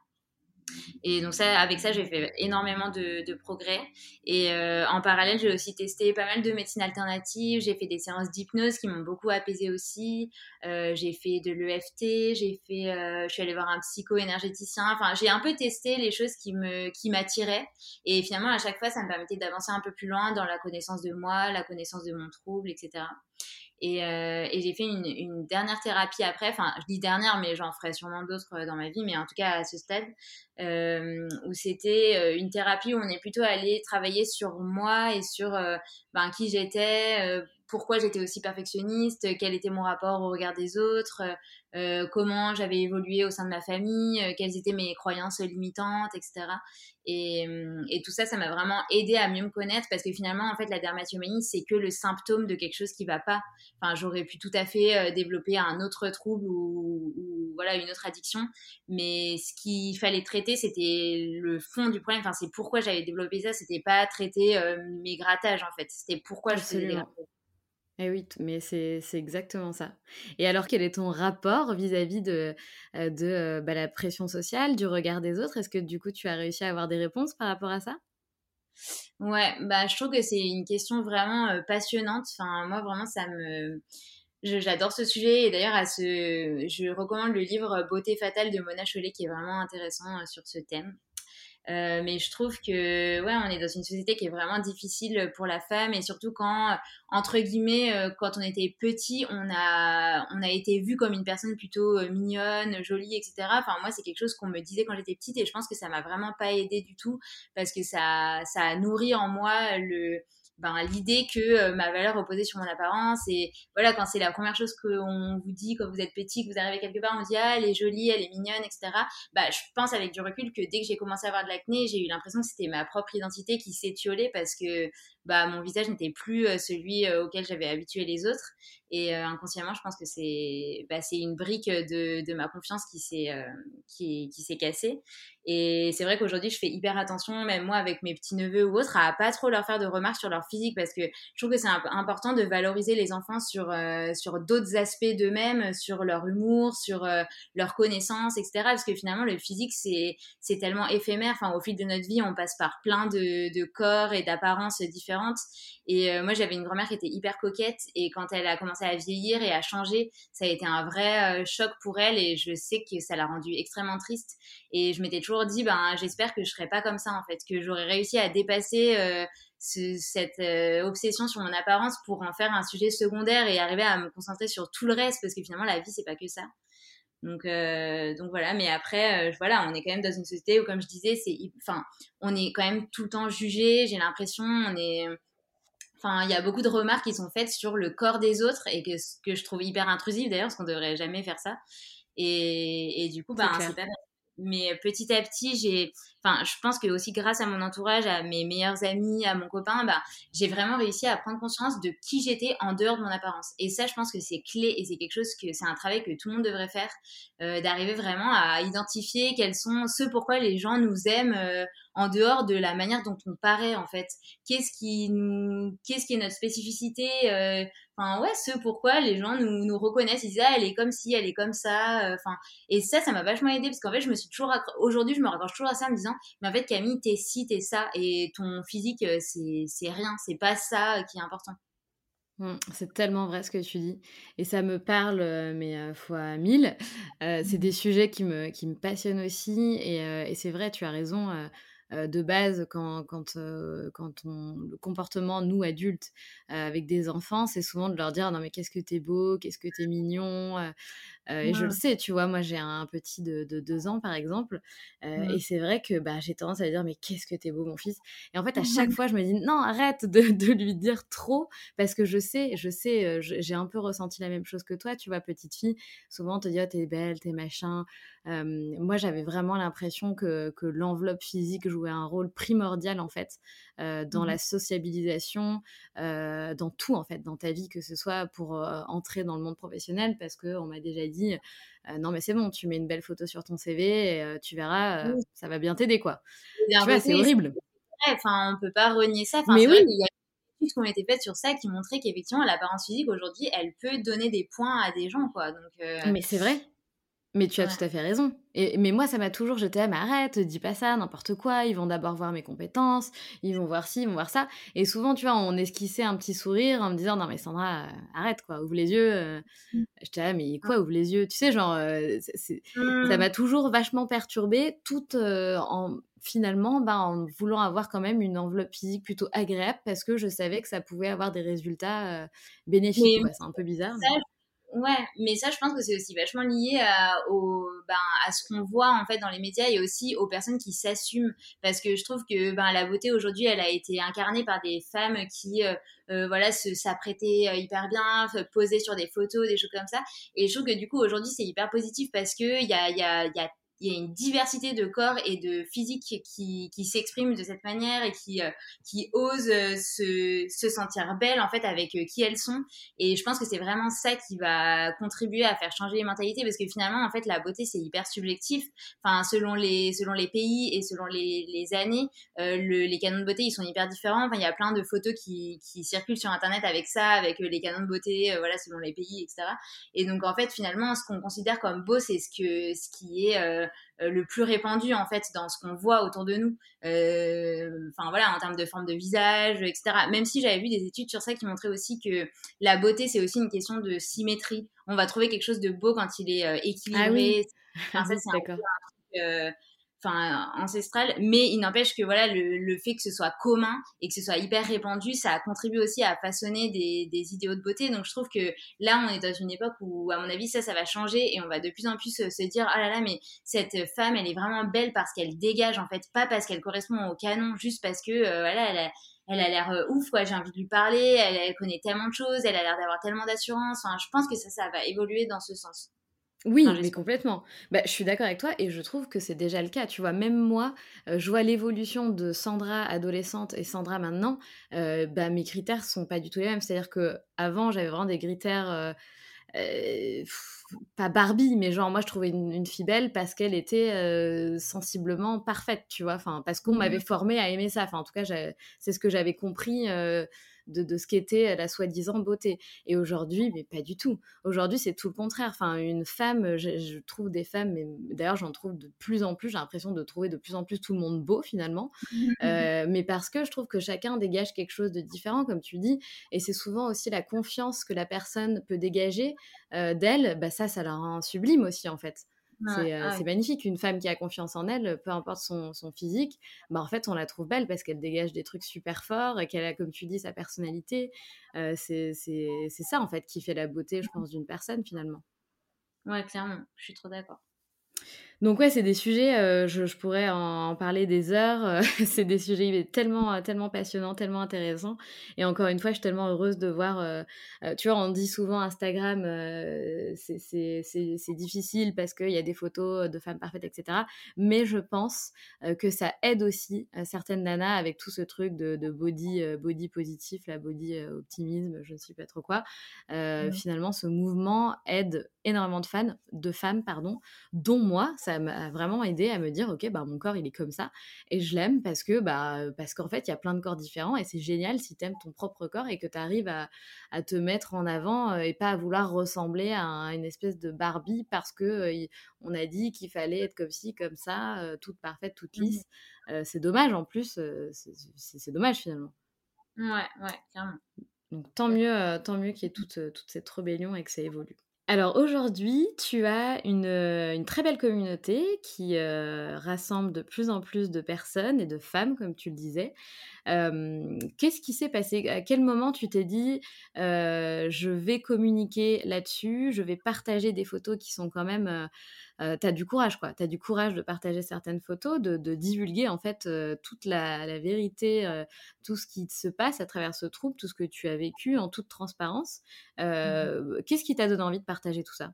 [SPEAKER 2] Et donc ça, avec ça, j'ai fait énormément de, progrès. Et euh, en parallèle, j'ai aussi testé pas mal de médecines alternatives. J'ai fait des séances d'hypnose qui m'ont beaucoup apaisé aussi. Euh, j'ai fait de l'EFT. J'ai fait, euh, je suis allée voir un psycho-énergéticien. Enfin, j'ai un peu testé les choses qui me, qui m'attiraient. Et finalement, à chaque fois, ça me permettait d'avancer un peu plus loin dans la connaissance de moi, la connaissance de mon trouble, etc. Euh, et, j'ai fait une, dernière thérapie après, enfin je dis dernière, mais j'en ferai sûrement d'autres euh, dans ma vie, mais en tout cas à ce stade, euh, où c'était une thérapie où on est plutôt allé travailler sur moi et sur ben, qui j'étais, pourquoi j'étais aussi perfectionniste, quel était mon rapport au regard des autres, euh, comment j'avais évolué au sein de ma famille, euh, quelles étaient mes croyances limitantes, etc. Et, euh, et tout ça, ça m'a vraiment aidé à mieux me connaître parce que finalement, en fait, la dermatillomanie, c'est que le symptôme de quelque chose qui va pas. Enfin, j'aurais pu tout à fait développer un autre trouble ou, ou, voilà une autre addiction, mais ce qu'il fallait traiter, c'était le fond du problème. Enfin, c'est pourquoi j'avais développé ça. C'était pas traiter mes grattages en fait. C'était pourquoi je faisais des grattages.
[SPEAKER 1] Eh oui, mais c'est exactement ça. Et alors, quel est ton rapport vis-à-vis de, euh, euh, bah, la pression sociale, du regard des autres? Est-ce que du coup, tu as réussi à avoir des réponses par rapport à ça?
[SPEAKER 2] Ouais, bah, je trouve que c'est une question vraiment passionnante. Enfin, moi, vraiment, ça me. J'adore ce sujet et d'ailleurs, je recommande le livre Beauté fatale de Mona Chollet qui est vraiment intéressant sur ce thème. Euh, mais je trouve que ouais, on est dans une société qui est vraiment difficile pour la femme et surtout quand entre guillemets euh, quand on était petit, on a on a été vu comme une personne plutôt euh, mignonne, jolie, etc. Enfin moi c'est quelque chose qu'on me disait quand j'étais petite et je pense que ça m'a vraiment pas aidé du tout parce que ça ça a nourri en moi le ben, l'idée que euh, ma valeur reposait sur mon apparence. Et voilà, quand c'est la première chose qu'on vous dit quand vous êtes petit, que vous arrivez quelque part, on dit ah, elle est jolie, elle est mignonne, etc. Bah, je pense avec du recul que dès que j'ai commencé à avoir de l'acné, j'ai eu l'impression que c'était ma propre identité qui s'étiolait parce que bah, mon visage n'était plus euh, celui euh, auquel j'avais habitué les autres. Et inconsciemment, je pense que c'est bah, une brique de, de, ma confiance qui s'est qui, qui cassée. Et c'est vrai qu'aujourd'hui, je fais hyper attention, même moi avec mes petits neveux ou autres, à pas trop leur faire de remarques sur leur physique parce que je trouve que c'est important de valoriser les enfants sur, euh, sur d'autres aspects d'eux-mêmes, sur leur humour, sur euh, leur connaissance, etc. Parce que finalement, le physique, c'est, tellement éphémère. Enfin, au fil de notre vie, on passe par plein de, de corps et d'apparences Et euh, moi, j'avais une grand-mère qui était hyper coquette et quand elle a commencé à vieillir et à changer, ça a été un vrai choc pour elle et je sais que ça l'a rendue extrêmement triste. Et je m'étais toujours dit, ben, j'espère que je serai pas comme ça, en fait, que j'aurais réussi à dépasser euh, cette euh, obsession sur mon apparence pour en faire un sujet secondaire et arriver à me concentrer sur tout le reste, parce que finalement, la vie, c'est pas que ça. Donc, euh, donc voilà, mais après, voilà, on est quand même dans une société où, comme je disais, c'est, enfin, on est quand même tout le temps jugé. J'ai l'impression, on est, enfin, il y a beaucoup de remarques qui sont faites sur le corps des autres et que ce que je trouve hyper intrusif d'ailleurs, parce qu'on devrait jamais faire ça. Et, et du coup, ben, c'est pas mais petit à petit, j'ai, enfin, je pense que aussi grâce à mon entourage, à mes meilleurs amis, à mon copain, bah, j'ai vraiment réussi à prendre conscience de qui j'étais en dehors de mon apparence. Et ça, je pense que c'est clé et c'est quelque chose que c'est un travail que tout le monde devrait faire, euh, d'arriver vraiment à identifier quels sont ceux pourquoi les gens nous aiment euh, en dehors de la manière dont on paraît en fait. Qu'est-ce qui nous, qu'est-ce qui est notre spécificité euh, Enfin ouais, ce pourquoi les gens nous, nous reconnaissent, ils disent ah elle est comme ci, elle est comme ça. Euh, enfin et ça, ça m'a vachement aidé parce qu'en fait je me suis toujours aujourd'hui je me raccroche toujours à ça en me disant mais en fait Camille t'es ci, t'es ça et ton physique euh, c'est c'est rien, c'est pas ça qui est important.
[SPEAKER 1] Mmh, c'est tellement vrai ce que tu dis. Et ça me parle, mais fois mille. c'est mmh. des sujets qui me, qui me passionnent aussi. Et, et c'est vrai, tu as raison. Euh, de base quand, quand, euh, quand on, le comportement, nous adultes, euh, avec des enfants, c'est souvent de leur dire non mais qu'est-ce que t'es beau, qu'est-ce que t'es mignon. Et je le sais, tu vois, moi j'ai un petit de, deux ans par exemple, et c'est vrai que bah, j'ai tendance à lui dire mais qu'est-ce que t'es beau mon fils? Et en fait à chaque fois je me dis non arrête de, de, lui dire trop parce que je sais, je sais, j'ai un peu ressenti la même chose que toi, tu vois petite fille, souvent on te dit oh, t'es belle, t'es machin. moi j'avais vraiment l'impression que, que l'enveloppe physique jouait un rôle primordial en fait euh, dans mmh la sociabilisation, euh, dans tout en fait, dans ta vie, que ce soit pour euh, entrer dans le monde professionnel, parce qu'on m'a déjà dit non mais c'est bon, tu mets une belle photo sur ton CV et tu verras, ça va bien t'aider quoi. Tu vois, c'est horrible.
[SPEAKER 2] Enfin, on peut pas renier ça. mais oui. il y a des études qui ont été faites sur ça qui montraient qu'effectivement l'apparence physique aujourd'hui, elle peut donner des points à des gens quoi. Donc.
[SPEAKER 1] Mais c'est vrai. Mais tu as tout à fait raison. Et, mais moi, ça m'a toujours jeté à mais arrête, dis pas ça, n'importe quoi. Ils vont d'abord voir mes compétences, ils vont voir ci, ils vont voir ça. Et souvent, tu vois, on esquissait un petit sourire en me disant non, mais Sandra, euh, arrête quoi, ouvre les yeux. Euh. J'étais là, mais quoi, ouvre les yeux? Tu sais, genre, euh, ça mmh. m'a toujours vachement perturbée, tout en finalement, bah, en voulant avoir quand même une enveloppe physique plutôt agréable parce que je savais que ça pouvait avoir des résultats bénéfiques. C'est un peu bizarre.
[SPEAKER 2] Ouais, mais ça, je pense que c'est aussi vachement lié à, au, ben, à ce qu'on voit en fait dans les médias et aussi aux personnes qui s'assument. Parce que je trouve que ben, la beauté aujourd'hui, elle a été incarnée par des femmes qui euh, euh voilà, s'apprêtaient euh, hyper bien, posaient sur des photos, des choses comme ça. Et je trouve que du coup, aujourd'hui, c'est hyper positif parce qu'il y a, y, a, y a il y a une diversité de corps et de physique qui, qui s'expriment de cette manière et qui, euh, qui osent euh, se, se sentir belles en fait avec euh, qui elles sont. Et je pense que c'est vraiment ça qui va contribuer à faire changer les mentalités parce que finalement en fait la beauté c'est hyper subjectif. Enfin selon les selon les pays et selon les, les années, le, les canons de beauté ils sont hyper différents. Enfin il y a plein de photos qui, qui circulent sur internet avec ça, avec les canons de beauté, voilà selon les pays etc. Et donc en fait finalement ce qu'on considère comme beau c'est ce que ce qui est euh, le plus répandu en fait dans ce qu'on voit autour de nous. Euh, enfin voilà, en termes de forme de visage, etc. Même si j'avais vu des études sur ça qui montraient aussi que la beauté c'est aussi une question de symétrie. On va trouver quelque chose de beau quand il est euh, équilibré. Ah oui. ça c'est un, truc, enfin ancestrale mais il n'empêche que voilà le, fait que ce soit commun et que ce soit hyper répandu ça contribue aussi à façonner des, idéaux de beauté donc je trouve que là on est dans une époque où à mon avis ça ça va changer et on va de plus en plus se, dire oh là là mais cette femme elle est vraiment belle parce qu'elle dégage en fait pas parce qu'elle correspond au canon juste parce que euh, voilà elle a l'air euh, ouf, quoi. J'ai envie de lui parler. Elle, elle connaît tellement de choses. Elle a l'air d'avoir tellement d'assurance. Enfin, je pense que ça, ça va évoluer dans ce sens.
[SPEAKER 1] Oui, mais complètement. Bah, je suis d'accord avec toi et je trouve que c'est déjà le cas. Tu vois, même moi, euh, je vois l'évolution de Sandra adolescente et Sandra maintenant. Euh, bah, mes critères sont pas du tout les mêmes. C'est-à-dire que avant, j'avais vraiment des critères euh, pas Barbie, mais genre moi, je trouvais une, fille belle parce qu'elle était sensiblement parfaite, tu vois. Enfin, parce qu'on mmh m'avait formée à aimer ça. Enfin, en tout cas, c'est ce que j'avais compris de, ce qu'était la soi-disant beauté. Et aujourd'hui, mais pas du tout. Aujourd'hui, c'est tout le contraire. Enfin, une femme, je, trouve des femmes, mais d'ailleurs, j'en trouve de plus en plus. J'ai l'impression de trouver de plus en plus tout le monde beau finalement. Euh, mais parce que je trouve que chacun dégage quelque chose de différent, comme tu dis. Et c'est souvent aussi la confiance que la personne peut dégager euh, d'elle. Bah, ça, ça la rend sublime aussi en fait. C'est magnifique. Une femme qui a confiance en elle, peu importe son, physique, bah en fait, on la trouve belle parce qu'elle dégage des trucs super forts et qu'elle a, comme tu dis, sa personnalité. Euh, c'est ça, en fait, qui fait la beauté, je pense, d'une personne, finalement.
[SPEAKER 2] Ouais, clairement. Je suis trop d'accord.
[SPEAKER 1] Donc ouais, c'est des sujets, euh, je, pourrais en, parler des heures. Euh, c'est des sujets tellement, tellement passionnants, tellement intéressants. Et encore une fois, je suis tellement heureuse de voir. Euh, tu vois, on dit souvent Instagram, c'est difficile parce qu'il y a des photos de femmes parfaites, etc. Mais je pense que ça aide aussi certaines nanas avec tout ce truc de, body, body positif, la body optimisme, je ne sais pas trop quoi. Finalement, ce mouvement aide énormément de fans, de femmes, pardon, dont moi ça m'a vraiment aidé à me dire ok bah mon corps il est comme ça et je l'aime parce que bah parce qu'en fait il y a plein de corps différents et c'est génial si tu aimes ton propre corps et que tu arrives à, à, te mettre en avant et pas à vouloir ressembler à, une espèce de Barbie parce que euh, on a dit qu'il fallait être comme ci comme ça euh, toute parfaite toute mmh lisse c'est dommage en plus c'est dommage finalement.
[SPEAKER 2] Ouais ouais clairement.
[SPEAKER 1] Donc tant mieux tant mieux qu'il y ait toute, toute cette rébellion et que ça évolue alors aujourd'hui, tu as une, euh, très belle communauté qui euh, rassemble de plus en plus de personnes et de femmes, comme tu le disais. Qu'est-ce qui s'est passé? À quel moment tu t'es dit, euh, je vais communiquer là-dessus, je vais partager des photos qui sont quand même... tu as du courage, quoi. Tu as du courage de partager certaines photos, de, divulguer en fait toute la, la vérité, tout ce qui se passe à travers ce trouble, tout ce que tu as vécu en toute transparence. Mmh qu'est-ce qui t'a donné envie de partager tout ça?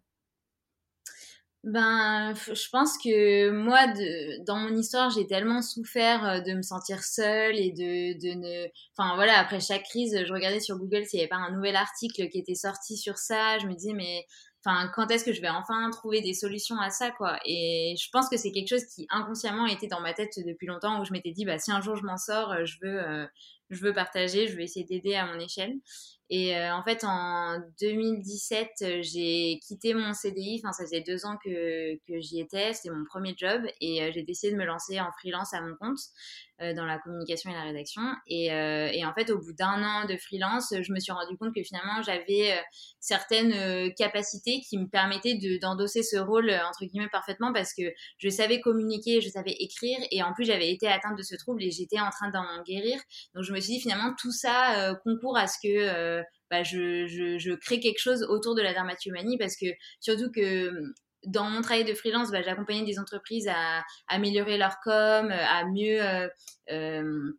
[SPEAKER 2] Ben, je pense que moi, de, dans mon histoire, j'ai tellement souffert euh, de me sentir seule et de, de ne... Enfin voilà, après chaque crise, je regardais sur Google s'il n'y avait pas un nouvel article qui était sorti sur ça. Je me disais, mais enfin, quand est-ce que je vais enfin trouver des solutions à ça, quoi? Et je pense que c'est quelque chose qui inconsciemment était dans ma tête depuis longtemps, où je m'étais dit, bah si un jour je m'en sors, je veux, euh, je veux partager, je veux essayer d'aider à mon échelle. Et euh, en fait, en 2017, euh, j'ai quitté mon CDI. Enfin, ça faisait deux ans que, que j'y étais. C'était mon premier job. Et euh, j'ai décidé de me lancer en freelance à mon compte dans la communication et la rédaction. Et, et en fait, au bout d'un an de freelance, je me suis rendu compte que finalement, j'avais certaines capacités qui me permettaient d'endosser ce rôle, entre guillemets, parfaitement parce que je savais communiquer, je savais écrire. Et en plus, j'avais été atteinte de ce trouble et j'étais en train d'en guérir. Donc, je me suis dit, finalement, tout ça concourt à ce que bah, je, je, crée quelque chose autour de la dermatomanie parce que surtout que dans mon travail de freelance, bah, j'accompagnais des entreprises à, améliorer leur com, à mieux euh, euh,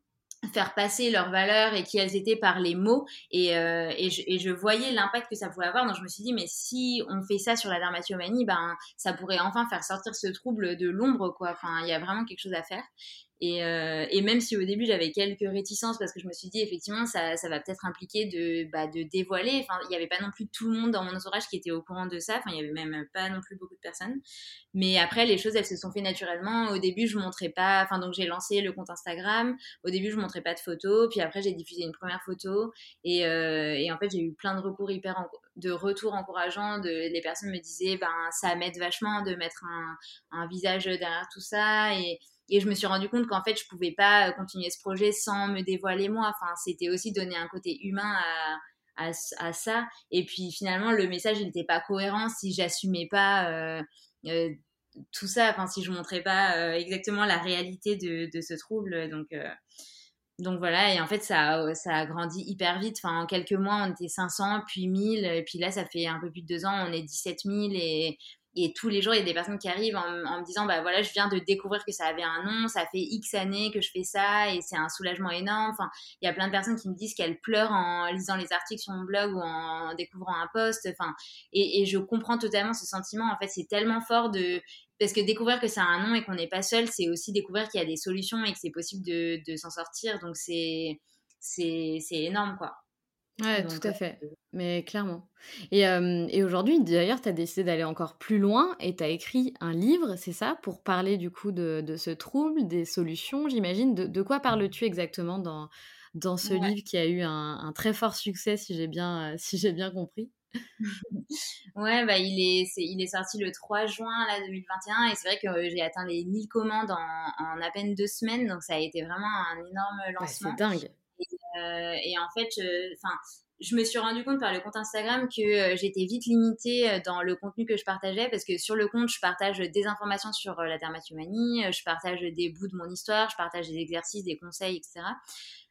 [SPEAKER 2] faire passer leurs valeurs et qui elles étaient par les mots. Et, euh, et, je, voyais l'impact que ça pouvait avoir. Donc je me suis dit mais si on fait ça sur la dermatomanie ben ça pourrait enfin faire sortir ce trouble de l'ombre enfin il y a vraiment quelque chose à faire et, euh, et, même si au début j'avais quelques réticences parce que je me suis dit effectivement ça, ça va peut-être impliquer de, bah, de dévoiler. Enfin, il n'y avait pas non plus tout le monde dans mon entourage qui était au courant de ça. Enfin, il n'y avait même pas non plus beaucoup de personnes. Mais après, les choses elles se sont fait naturellement. Au début, je montrais pas. Enfin, donc j'ai lancé le compte Instagram. Au début, je montrais pas de photos. Puis après, j'ai diffusé une première photo. Et, euh, et en fait, j'ai eu plein de recours hyper de retours encourageants. De, les personnes me disaient ben ça m'aide vachement de mettre un, visage derrière tout ça et je me suis rendu compte qu'en fait, je pouvais pas euh, continuer ce projet sans me dévoiler moi. Enfin, c'était aussi donner un côté humain à, à, ça. Et puis finalement, le message, n'était pas cohérent si j'assumais pas euh, euh, tout ça. Enfin, si je montrais pas exactement la réalité de, de ce trouble. Donc, donc voilà. Et en fait, ça, ça a grandi hyper vite. En quelques mois, on était 500, puis 1000. Et puis là, ça fait un peu plus de deux ans, on est 17 000. Et et tous les jours, il y a des personnes qui arrivent en, me disant, bah voilà, je viens de découvrir que ça avait un nom, ça fait X années que je fais ça et c'est un soulagement énorme. Enfin, il y a plein de personnes qui me disent qu'elles pleurent en lisant les articles sur mon blog ou en découvrant un post. Enfin, et, je comprends totalement ce sentiment. En fait, c'est tellement fort de, parce que découvrir que ça a un nom et qu'on n'est pas seul, c'est aussi découvrir qu'il y a des solutions et que c'est possible de, s'en sortir. Donc c'est, c'est, c'est énorme, quoi.
[SPEAKER 1] Ouais, tout à fait. Mais clairement. Et, et aujourd'hui, d'ailleurs, tu as décidé d'aller encore plus loin et tu as écrit un livre, c'est ça, pour parler du coup de, de ce trouble, des solutions, j'imagine. De, de, quoi parles-tu exactement dans, dans ce livre qui a eu un, un, très fort succès, si j'ai bien, si j'ai bien compris?
[SPEAKER 2] Ouais, bah, il, est, il est sorti le 3 juin là, 2021 et c'est vrai que j'ai atteint les 1000 commandes en, en, à peine deux semaines, donc ça a été vraiment un énorme lancement.
[SPEAKER 1] c'est dingue.
[SPEAKER 2] Euh, et en fait, enfin, je me suis rendu compte par le compte Instagram que euh, j'étais vite limitée euh, dans le contenu que je partageais parce que sur le compte, je partage des informations sur la dermatomanie, je partage des bouts de mon histoire, je partage des exercices, des conseils, etc.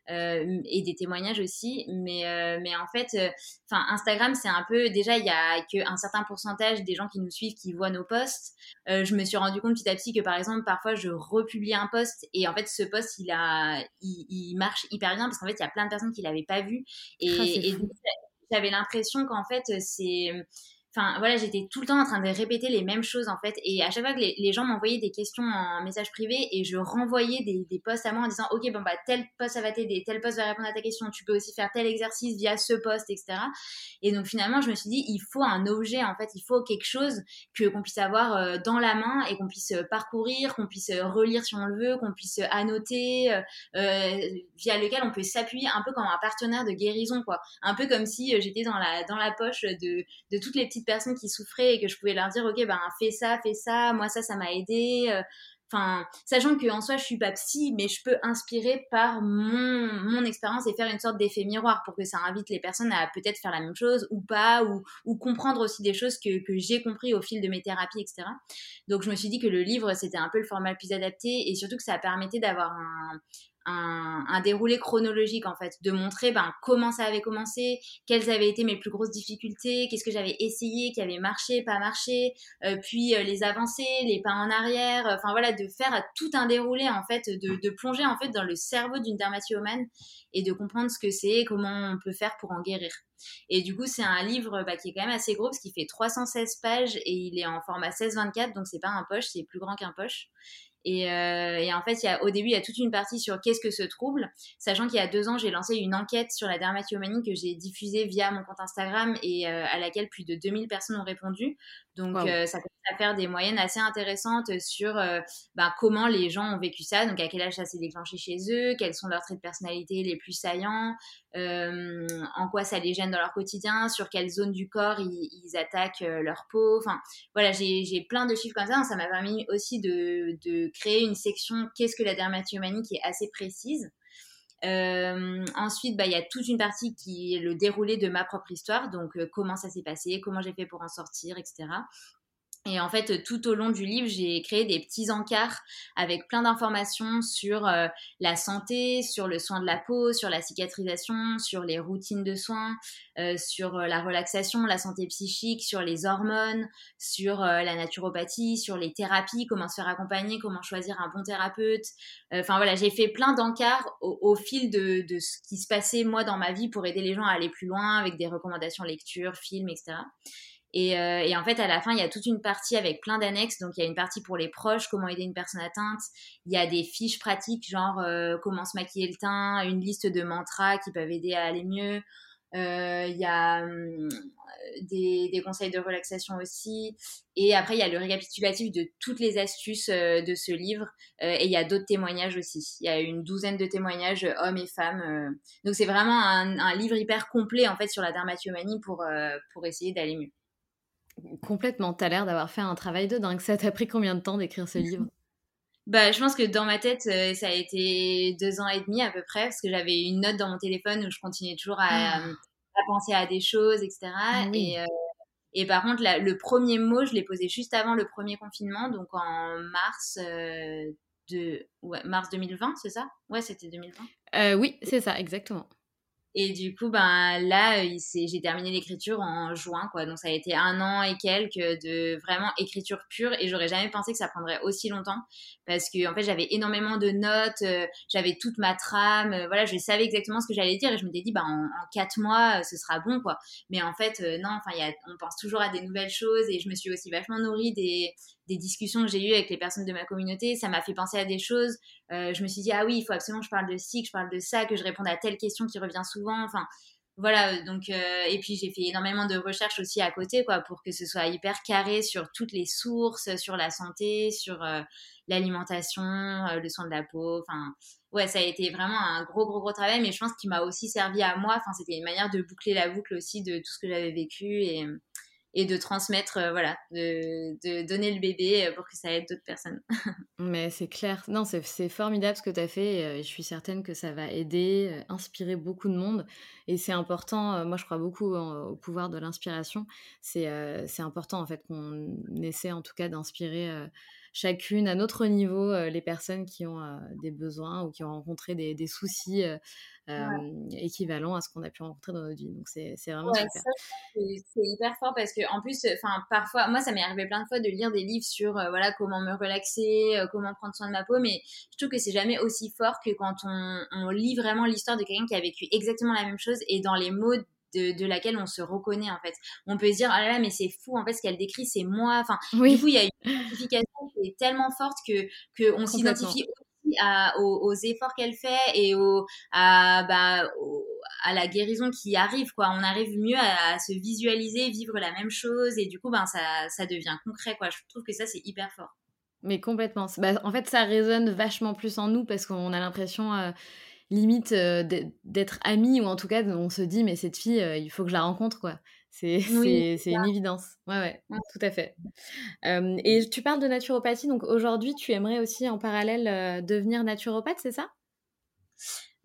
[SPEAKER 2] Euh, et des témoignages aussi. Mais, euh, mais en fait, euh, Instagram, c'est un peu déjà il y a qu'un certain pourcentage des gens qui nous suivent qui voient nos posts. je me suis rendu compte petit à petit que par exemple parfois je republie un post et en fait ce post il a il, marche hyper bien parce qu'en fait il y a plein de personnes qui l'avaient pas vu et, ah, et j'avais l'impression qu'en fait c'est Enfin, voilà, j'étais tout le temps en train de répéter les mêmes choses, en fait. Et à chaque fois que les, gens m'envoyaient des questions en message privé et je renvoyais des, des posts à moi en disant, OK, bon, bah, tel post, ça va t'aider, tel post va répondre à ta question, tu peux aussi faire tel exercice via ce post, etc. Et donc, finalement, je me suis dit, il faut un objet, en fait, il faut quelque chose que qu'on puisse avoir euh, dans la main et qu'on puisse euh, parcourir, qu'on puisse euh, relire si on le veut, qu'on puisse annoter, via lequel on peut s'appuyer un peu comme un partenaire de guérison, quoi. Un peu comme si j'étais dans la, dans la poche de, de toutes les petites personnes qui souffraient et que je pouvais leur dire, ok, ben fais ça, fais ça, moi ça, ça m'a aidé. Euh, enfin, sachant que en soi, je suis pas psy, mais je peux inspirer par mon, mon expérience et faire une sorte d'effet miroir pour que ça invite les personnes à peut-être faire la même chose ou pas, ou, ou comprendre aussi des choses que, que j'ai compris au fil de mes thérapies, etc. Donc, je me suis dit que le livre, c'était un peu le format le plus adapté et surtout que ça permettait d'avoir un, un, déroulé chronologique en fait, de montrer ben, comment ça avait commencé, quelles avaient été mes plus grosses difficultés, qu'est-ce que j'avais essayé, qui avait marché, pas marché, euh, puis euh, les avancées, les pas en arrière, enfin voilà, de faire tout un déroulé en fait, de, plonger en fait dans le cerveau d'une dermatillomane et de comprendre ce que c'est, comment on peut faire pour en guérir. Et du coup, c'est un livre bah, qui est quand même assez gros parce qu'il fait 316 pages et il est en format 16-24, donc c'est pas un poche, c'est plus grand qu'un poche. Euh, et, en fait, il y a, au début, il y a toute une partie sur qu'est-ce que ce trouble, sachant qu'il y a deux ans, j'ai lancé une enquête sur la dermatillomanie que j'ai diffusée via mon compte Instagram et euh, à laquelle plus de 2000 personnes ont répondu Donc, euh, ça commence à faire des moyennes assez intéressantes sur bah, comment les gens ont vécu ça, donc à quel âge ça s'est déclenché chez eux, quels sont leurs traits de personnalité les plus saillants, en quoi ça les gêne dans leur quotidien, sur quelle zone du corps ils, attaquent leur peau. Enfin, voilà, j'ai plein de chiffres comme ça. Ça m'a permis aussi de, de, créer une section Qu'est-ce que la dermatillomanie qui est assez précise. Euh, ensuite, bah, il y a toute une partie qui est le déroulé de ma propre histoire, donc euh, comment ça s'est passé, comment j'ai fait pour en sortir, etc. Et en fait, tout au long du livre, j'ai créé des petits encarts avec plein d'informations sur euh, la santé, sur le soin de la peau, sur la cicatrisation, sur les routines de soins, euh, sur euh, la relaxation, la santé psychique, sur les hormones, sur la naturopathie, sur les thérapies, comment se faire accompagner, comment choisir un bon thérapeute. Enfin voilà, j'ai fait plein d'encarts au, fil de, de, ce qui se passait moi dans ma vie pour aider les gens à aller plus loin avec des recommandations lecture, films, etc. Euh, et, en fait, à la fin, il y a toute une partie avec plein d'annexes. Donc, il y a une partie pour les proches, comment aider une personne atteinte. Il y a des fiches pratiques, genre euh, comment se maquiller le teint, une liste de mantras qui peuvent aider à aller mieux. Euh, il y a hum, des, conseils de relaxation aussi. Et après, il y a le récapitulatif de toutes les astuces de ce livre. et il y a d'autres témoignages aussi. Il y a une douzaine de témoignages, hommes et femmes. donc, c'est vraiment un, un, livre hyper complet, en fait, sur la dermatillomanie pour, pour essayer d'aller mieux.
[SPEAKER 1] Complètement. Tu as l'air d'avoir fait un travail de dingue. Ça t'a pris combien de temps d'écrire ce livre?
[SPEAKER 2] Bah, je pense que dans ma tête, euh, ça a été deux ans et demi à peu près, parce que j'avais une note dans mon téléphone où je continuais toujours à, ah. penser à des choses, etc. Ah et, euh, et, par contre, le premier mot, je l'ai posé juste avant le premier confinement, donc en mars, euh, de, ouais, mars 2020, c'est ça? Ouais, c'était 2020.
[SPEAKER 1] oui, c'est ça, exactement.
[SPEAKER 2] Et du coup, ben là, euh, j'ai terminé l'écriture en juin, quoi. Donc ça a été un an et quelques de vraiment écriture pure. Et j'aurais jamais pensé que ça prendrait aussi longtemps, parce que en fait, j'avais énormément de notes, euh, j'avais toute ma trame, euh, voilà, je savais exactement ce que j'allais dire. Et je m'étais dit, ben en, quatre mois, ce sera bon, quoi. Mais en fait, non. Enfin, on pense toujours à des nouvelles choses. Et je me suis aussi vachement nourrie des des discussions que j'ai eues avec les personnes de ma communauté, ça m'a fait penser à des choses. Euh, je me suis dit, ah oui, il faut absolument que je parle de ci, que je parle de ça, que je réponde à telle question qui revient souvent. Enfin, voilà, donc, euh, et puis j'ai fait énormément de recherches aussi à côté, quoi, pour que ce soit hyper carré sur toutes les sources, sur la santé, sur euh, l'alimentation, le soin de la peau. Enfin, ouais, ça a été vraiment un gros, gros, gros travail, mais je pense qu'il m'a aussi servi à moi. Enfin, c'était une manière de boucler la boucle aussi de tout ce que j'avais vécu et et de transmettre, euh, voilà, de, de, donner le bébé euh, pour que ça aide d'autres personnes.
[SPEAKER 1] Mais c'est clair, non, c'est formidable ce que tu as fait. Euh, je suis certaine que ça va aider, inspirer beaucoup de monde. Et c'est important, moi je crois beaucoup au pouvoir de l'inspiration. C'est important en fait qu'on essaie en tout cas d'inspirer chacune à notre niveau les personnes qui ont des besoins ou qui ont rencontré des, des soucis équivalent à ce qu'on a pu rencontrer dans notre vie. Donc c'est vraiment super.
[SPEAKER 2] C'est hyper fort parce que en plus, enfin parfois, moi ça m'est arrivé plein de fois de lire des livres sur voilà comment me relaxer, comment prendre soin de ma peau, mais je trouve que c'est jamais aussi fort que quand on, on lit vraiment l'histoire de quelqu'un qui a vécu exactement la même chose et dans les mots de, de, laquelle on se reconnaît en fait. On peut se dire ah là là mais c'est fou en fait ce qu'elle décrit c'est moi. Enfin du coup il y a une identification qui est tellement forte que que on s'identifie aux, efforts qu'elle fait et au, à, bah, à la guérison qui arrive. Quoi. On arrive mieux à, se visualiser, vivre la même chose et du coup, ben, ça, ça devient concret. Quoi. Je trouve que ça, c'est hyper fort.
[SPEAKER 1] Mais complètement. Bah, en fait, ça résonne vachement plus en nous parce qu'on a l'impression... Euh, limite euh, d'être amis ou en tout cas on se dit mais cette fille euh, il faut que je la rencontre quoi c'est une évidence. Ouais, ouais, tout à fait. et tu parles de naturopathie, donc aujourd'hui, tu aimerais aussi en parallèle devenir naturopathe, c'est ça?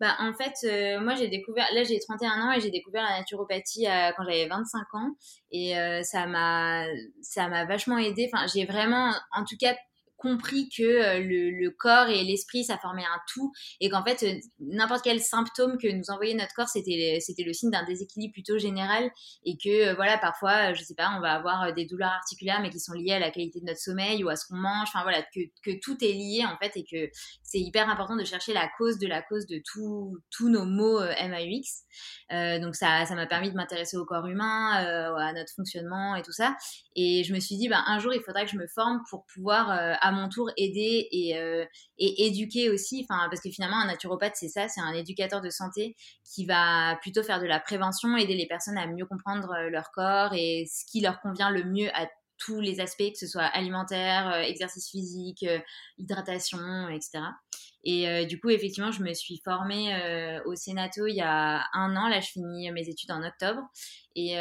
[SPEAKER 2] Bah, en fait, moi j'ai découvert, là j'ai 31 ans et j'ai découvert la naturopathie quand j'avais 25 ans et ça m'a ça m'a vachement aidé. Enfin, j'ai vraiment, en tout cas, compris que euh, le, corps et l'esprit, ça formait un tout et qu'en fait, euh, n'importe quel symptôme que nous envoyait notre corps, c'était, c'était le signe d'un déséquilibre plutôt général et que, euh, voilà, parfois, je sais pas, on va avoir des douleurs articulaires mais qui sont liées à la qualité de notre sommeil ou à ce qu'on mange, enfin voilà, que, que tout est lié en fait et que c'est hyper important de chercher la cause de la cause de tous nos maux MAUX. donc ça, ça m'a permis de m'intéresser au corps humain, à notre fonctionnement et tout ça. Et je me suis dit, ben, un jour, il faudra que je me forme pour pouvoir à mon tour aider et, euh, et éduquer aussi. Enfin, parce que finalement, un naturopathe, c'est ça, c'est un éducateur de santé qui va plutôt faire de la prévention, aider les personnes à mieux comprendre euh, leur corps et ce qui leur convient le mieux à tous les aspects, que ce soit alimentaire, exercice physique, hydratation, etc. Et du coup, effectivement, je me suis formée au Sénato il y a un an. Là, je finis mes études en octobre. Et,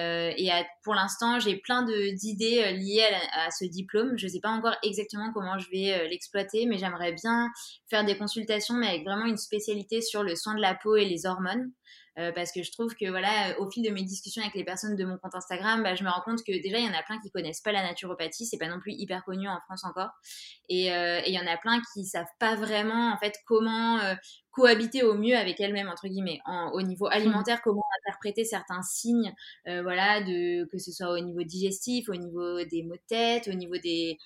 [SPEAKER 2] pour l'instant, j'ai plein d'idées liées à, ce diplôme. Je ne sais pas encore exactement comment je vais l'exploiter, mais j'aimerais bien faire des consultations, mais avec vraiment une spécialité sur le soin de la peau et les hormones. Euh, parce que je trouve que voilà, au fil de mes discussions avec les personnes de mon compte Instagram, bah, je me rends compte que déjà il y en a plein qui connaissent pas la naturopathie, c'est pas non plus hyper connu en France encore, et euh, il y en a plein qui savent pas vraiment en fait comment euh, cohabiter au mieux avec elles-mêmes entre guillemets au niveau alimentaire comment interpréter certains signes voilà de que ce soit au niveau digestif au niveau des maux de tête au niveau des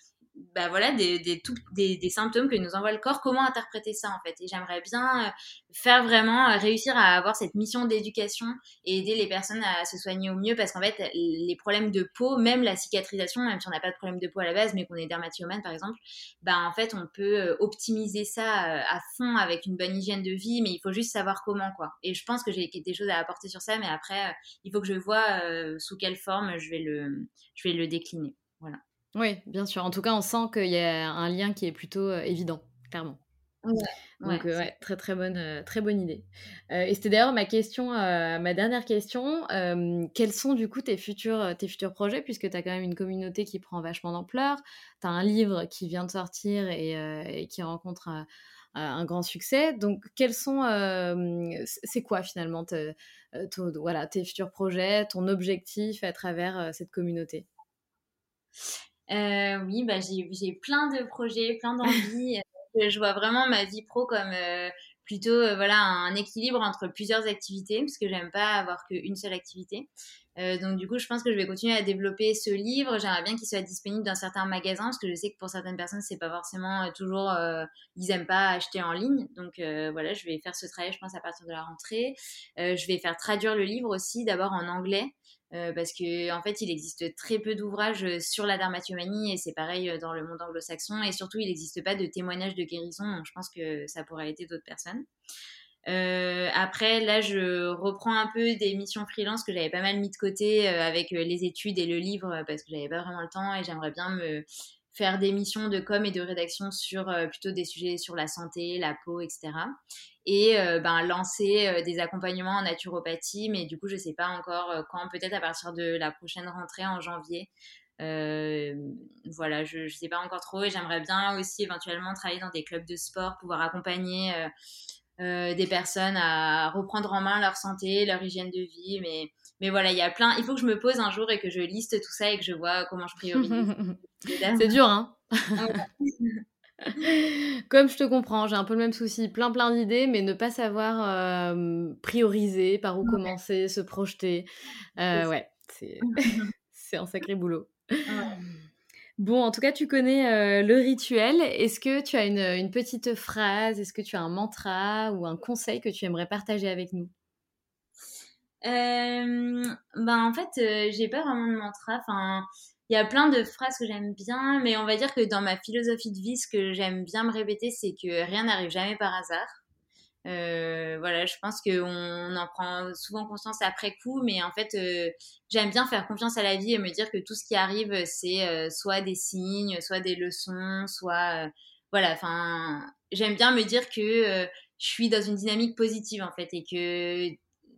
[SPEAKER 2] bah voilà, des, des, des, des, symptômes que nous envoie le corps, comment interpréter ça en fait? Et j'aimerais bien euh, faire vraiment, euh, réussir à avoir cette mission d'éducation et aider les personnes à se soigner au mieux parce qu'en fait, les problèmes de peau, même la cicatrisation, même si on n'a pas de problème de peau à la base, mais qu'on est dermatillomane par exemple, bah en fait, on peut euh, optimiser ça à fond avec une bonne hygiène de vie, mais il faut juste savoir comment quoi. Et je pense que j'ai des choses à apporter sur ça, mais après, il faut que je vois sous quelle forme je vais le, je vais le décliner.
[SPEAKER 1] Oui, bien sûr. En tout cas, on sent qu'il y a un lien qui est plutôt évident, clairement. Donc ouais, très très bonne, très bonne idée. et c'était d'ailleurs ma question, ma dernière question. quels sont du coup tes futurs, tes futurs projets? Puisque tu as quand même une communauté qui prend vachement d'ampleur. Tu as un livre qui vient de sortir et, qui rencontre un, grand succès. Donc quels sont, c'est quoi finalement voilà, tes futurs projets, ton objectif à travers cette communauté?
[SPEAKER 2] euh, oui, bah, j'ai plein de projets, plein d'envies. Euh, je vois vraiment ma vie pro comme euh, plutôt voilà un équilibre entre plusieurs activités parce que j'aime pas avoir qu'une seule activité. donc du coup, je pense que je vais continuer à développer ce livre. J'aimerais bien qu'il soit disponible dans certains magasins parce que je sais que pour certaines personnes, c'est pas forcément toujours ils aiment pas acheter en ligne. Donc voilà, je vais faire ce travail, je pense à partir de la rentrée. je vais faire traduire le livre aussi d'abord en anglais euh, parce que en fait, il existe très peu d'ouvrages euh, sur la dermatomanie et c'est pareil euh, dans le monde anglo-saxon et surtout, il n'existe pas de témoignages de guérison. Donc, je pense que ça pourrait aider d'autres personnes. après, là, je reprends un peu des missions freelance que j'avais pas mal mis de côté avec les études et le livre parce que j'avais pas vraiment le temps et j'aimerais bien me faire des missions de com et de rédaction sur euh, plutôt des sujets sur la santé, la peau, etc. Et euh, ben, lancer euh, des accompagnements en naturopathie, mais du coup, je ne sais pas encore quand, peut-être à partir de la prochaine rentrée en janvier. voilà, je ne sais pas encore trop et j'aimerais bien aussi éventuellement travailler dans des clubs de sport, pouvoir accompagner des personnes à reprendre en main leur santé, leur hygiène de vie, mais mais voilà, il y a plein. Il faut que je me pose un jour et que je liste tout ça et que je vois comment je priorise.
[SPEAKER 1] C'est dur, hein Comme je te comprends, j'ai un peu le même souci, plein plein d'idées, mais ne pas savoir euh, prioriser, par où commencer, se projeter. Euh, ouais, c'est un sacré boulot. Bon, en tout cas, tu connais euh, le rituel. Est-ce que tu as une, une petite phrase, est-ce que tu as un mantra ou un conseil que tu aimerais partager avec nous?
[SPEAKER 2] Euh, ben en fait, euh, j'ai pas vraiment de mantra. Enfin, il y a plein de phrases que j'aime bien, mais on va dire que dans ma philosophie de vie, ce que j'aime bien me répéter, c'est que rien n'arrive jamais par hasard. Euh, voilà, je pense qu'on en prend souvent conscience après coup, mais en fait, euh, j'aime bien faire confiance à la vie et me dire que tout ce qui arrive, c'est euh, soit des signes, soit des leçons, soit voilà. Enfin, j'aime bien me dire que je suis dans une dynamique positive en fait et que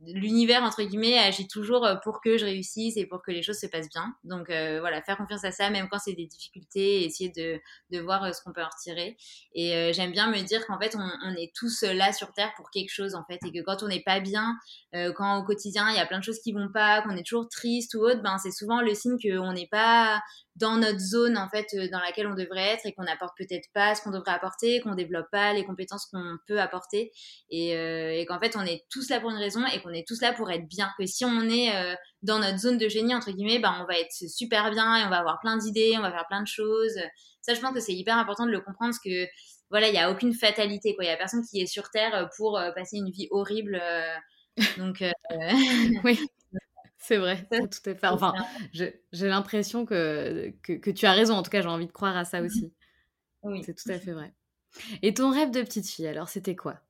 [SPEAKER 2] l'univers entre guillemets agit toujours euh, pour que je réussisse et pour que les choses se passent bien. Donc euh, voilà, faire confiance à ça, même quand c'est des difficultés, essayer de, de voir euh, ce qu'on peut en retirer. Et j'aime bien me dire qu'en fait, on, on, est tous là sur Terre pour quelque chose en fait, et que quand on n'est pas bien, quand au quotidien il y a plein de choses qui vont pas, qu'on est toujours triste ou autre, ben c'est souvent le signe qu'on n'est pas dans notre zone en fait dans laquelle on devrait être et qu'on n'apporte peut-être pas ce qu'on devrait apporter, qu'on développe pas les compétences qu'on peut apporter et, et qu'en fait on est tous là pour une raison et qu'on on est tous là pour être bien. Que si on est euh, dans notre zone de génie, entre guillemets, ben, on va être super bien et on va avoir plein d'idées, on va faire plein de choses. Ça, je pense que c'est hyper important de le comprendre parce que voilà, il n'y a aucune fatalité. Il n'y a personne qui est sur Terre pour euh, passer une vie horrible. Euh. donc,
[SPEAKER 1] oui. C'est vrai, tout est fait. Enfin, j'ai l'impression que, que, tu as raison. En tout cas, j'ai envie de croire à ça aussi. Oui. C'est tout à fait vrai. Et ton rêve de petite fille, alors, c'était quoi?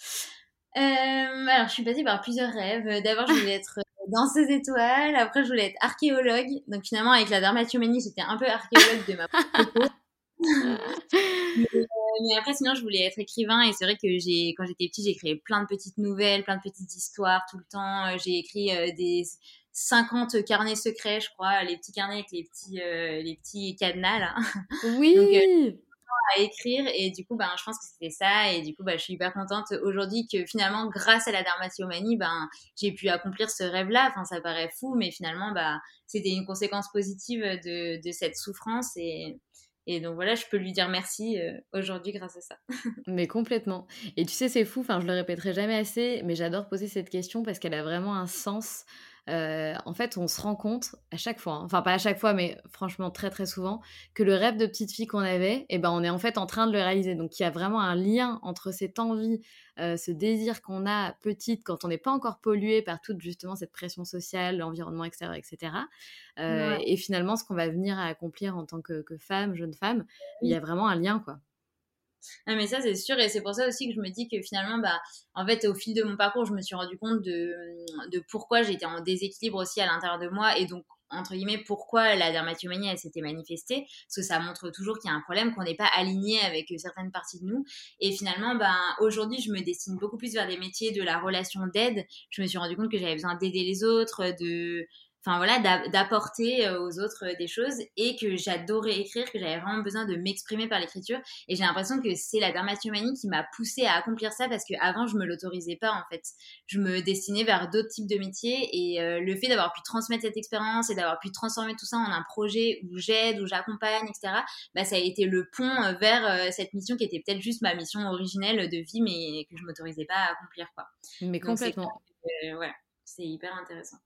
[SPEAKER 2] euh, alors, je suis passée par plusieurs rêves. D'abord, je voulais être danseuse étoile. Après, je voulais être archéologue. Donc finalement, avec la dermatomanie, j'étais un peu archéologue de ma propre mais, mais, après, sinon, je voulais être écrivain. Et c'est vrai que j'ai, quand j'étais petite, j'ai écrit plein de petites nouvelles, plein de petites histoires tout le temps. J'ai écrit des 50 carnets secrets, je crois, les petits carnets avec les petits, euh, les petits cadenas là.
[SPEAKER 1] Oui. Donc, euh,
[SPEAKER 2] à écrire et du coup ben je pense que c'était ça et du coup ben, je suis hyper contente aujourd'hui que finalement grâce à la dermatillomanie ben j'ai pu accomplir ce rêve là enfin ça paraît fou mais finalement bah c'était une conséquence positive de, de cette souffrance et et donc voilà, je peux lui dire merci euh, aujourd'hui grâce à ça.
[SPEAKER 1] mais complètement. Et tu sais, c'est fou, enfin, je le répéterai jamais assez, mais j'adore poser cette question parce qu'elle a vraiment un sens euh, en fait, on se rend compte à chaque fois, hein, enfin pas à chaque fois, mais franchement très très souvent, que le rêve de petite fille qu'on avait, eh ben, on est en fait en train de le réaliser. Donc il y a vraiment un lien entre cette envie, euh, ce désir qu'on a petite quand on n'est pas encore pollué par toute justement cette pression sociale, l'environnement extérieur, etc. Euh, et finalement, ce qu'on va venir à accomplir en tant que, que femme, jeune femme, il y a vraiment un lien, quoi.
[SPEAKER 2] Mais ça, c'est sûr. Et c'est pour ça aussi que je me dis que finalement, bah, en fait, au fil de mon parcours, je me suis rendu compte de, de pourquoi j'étais en déséquilibre aussi à l'intérieur de moi. Et donc, entre guillemets, pourquoi la dermatomanie, elle s'était manifestée. Parce que ça montre toujours qu'il y a un problème, qu'on n'est pas aligné avec certaines parties de nous. Et finalement, ben, aujourd'hui, je me destine beaucoup plus vers des métiers de la relation d'aide. Je me suis rendu compte que j'avais besoin d'aider les autres, de enfin voilà, d'apporter euh, aux autres euh, des choses et que j'adorais écrire, que j'avais vraiment besoin de m'exprimer par l'écriture. Et j'ai l'impression que c'est la dermatomanie qui m'a poussée à accomplir ça parce qu'avant, je me l'autorisais pas en fait. Je me destinais vers d'autres types de métiers et euh, le fait d'avoir pu transmettre cette expérience et d'avoir pu transformer tout ça en un projet où j'aide, où j'accompagne, etc., bah, ça a été le pont vers cette mission qui était peut-être juste ma mission originelle de vie mais que je m'autorisais pas à accomplir. Quoi.
[SPEAKER 1] Mais complètement.
[SPEAKER 2] ouais, c'est hyper intéressant.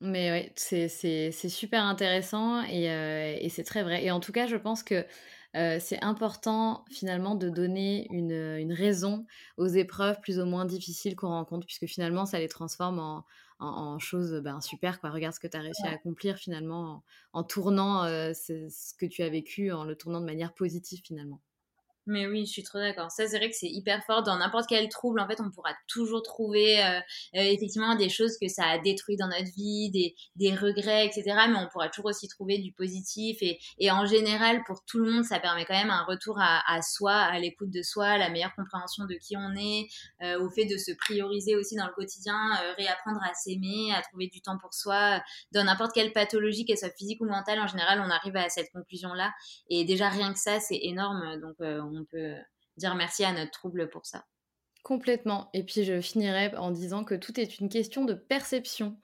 [SPEAKER 1] Mais oui, c'est super intéressant euh, et, c'est très vrai. Et en tout cas, je pense que euh, c'est important finalement de donner une, une, raison aux épreuves plus ou moins difficiles qu'on rencontre, puisque finalement, ça les transforme en, en, choses ben, super. Quoi. Regarde ce que tu as réussi à accomplir finalement en, tournant euh, ce que tu as vécu, en le tournant de manière positive finalement.
[SPEAKER 2] Mais oui, je suis trop d'accord. Ça, c'est vrai que c'est hyper fort. Dans n'importe quel trouble, en fait, on pourra toujours trouver euh, euh, effectivement des choses que ça a détruit dans notre vie, des, des regrets, etc. Mais on pourra toujours aussi trouver du positif. Et, et en général, pour tout le monde, ça permet quand même un retour à, à soi, à l'écoute de soi, la meilleure compréhension de qui on est, euh, au fait de se prioriser aussi dans le quotidien, réapprendre à s'aimer, à trouver du temps pour soi. Dans n'importe quelle pathologie, qu'elle soit physique ou mentale, en général, on arrive à cette conclusion-là. Et déjà, rien que ça, c'est énorme. Donc, on on peut dire merci à notre trouble pour ça.
[SPEAKER 1] Complètement. Et puis je finirai en disant que tout est une question de perception.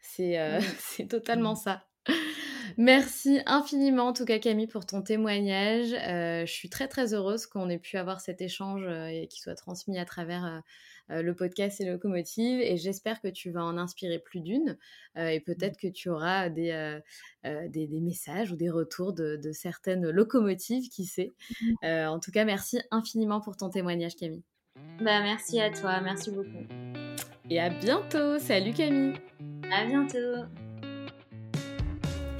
[SPEAKER 1] C'est euh, totalement ça. Merci infiniment en tout cas Camille pour ton témoignage. Euh, je suis très très heureuse qu'on ait pu avoir cet échange euh, et qu'il soit transmis à travers euh, le podcast et locomotive et j'espère que tu vas en inspirer plus d'une et peut-être que tu auras des, des, messages ou des retours de, de certaines locomotives, qui sait. Mmh. en tout cas, merci infiniment pour ton témoignage Camille.
[SPEAKER 2] Bah, merci à toi, merci beaucoup.
[SPEAKER 1] Et à bientôt, salut Camille.
[SPEAKER 2] À bientôt.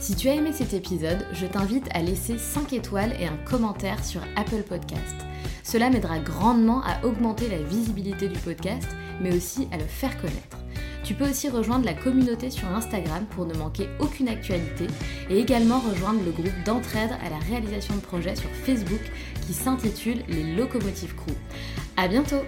[SPEAKER 1] Si tu as aimé cet épisode, je t'invite à laisser 5 étoiles et un commentaire sur Apple Podcast. Cela m'aidera grandement à augmenter la visibilité du podcast, mais aussi à le faire connaître. Tu peux aussi rejoindre la communauté sur Instagram pour ne manquer aucune actualité et également rejoindre le groupe d'entraide à la réalisation de projets sur Facebook qui s'intitule Les Locomotives Crew. À bientôt!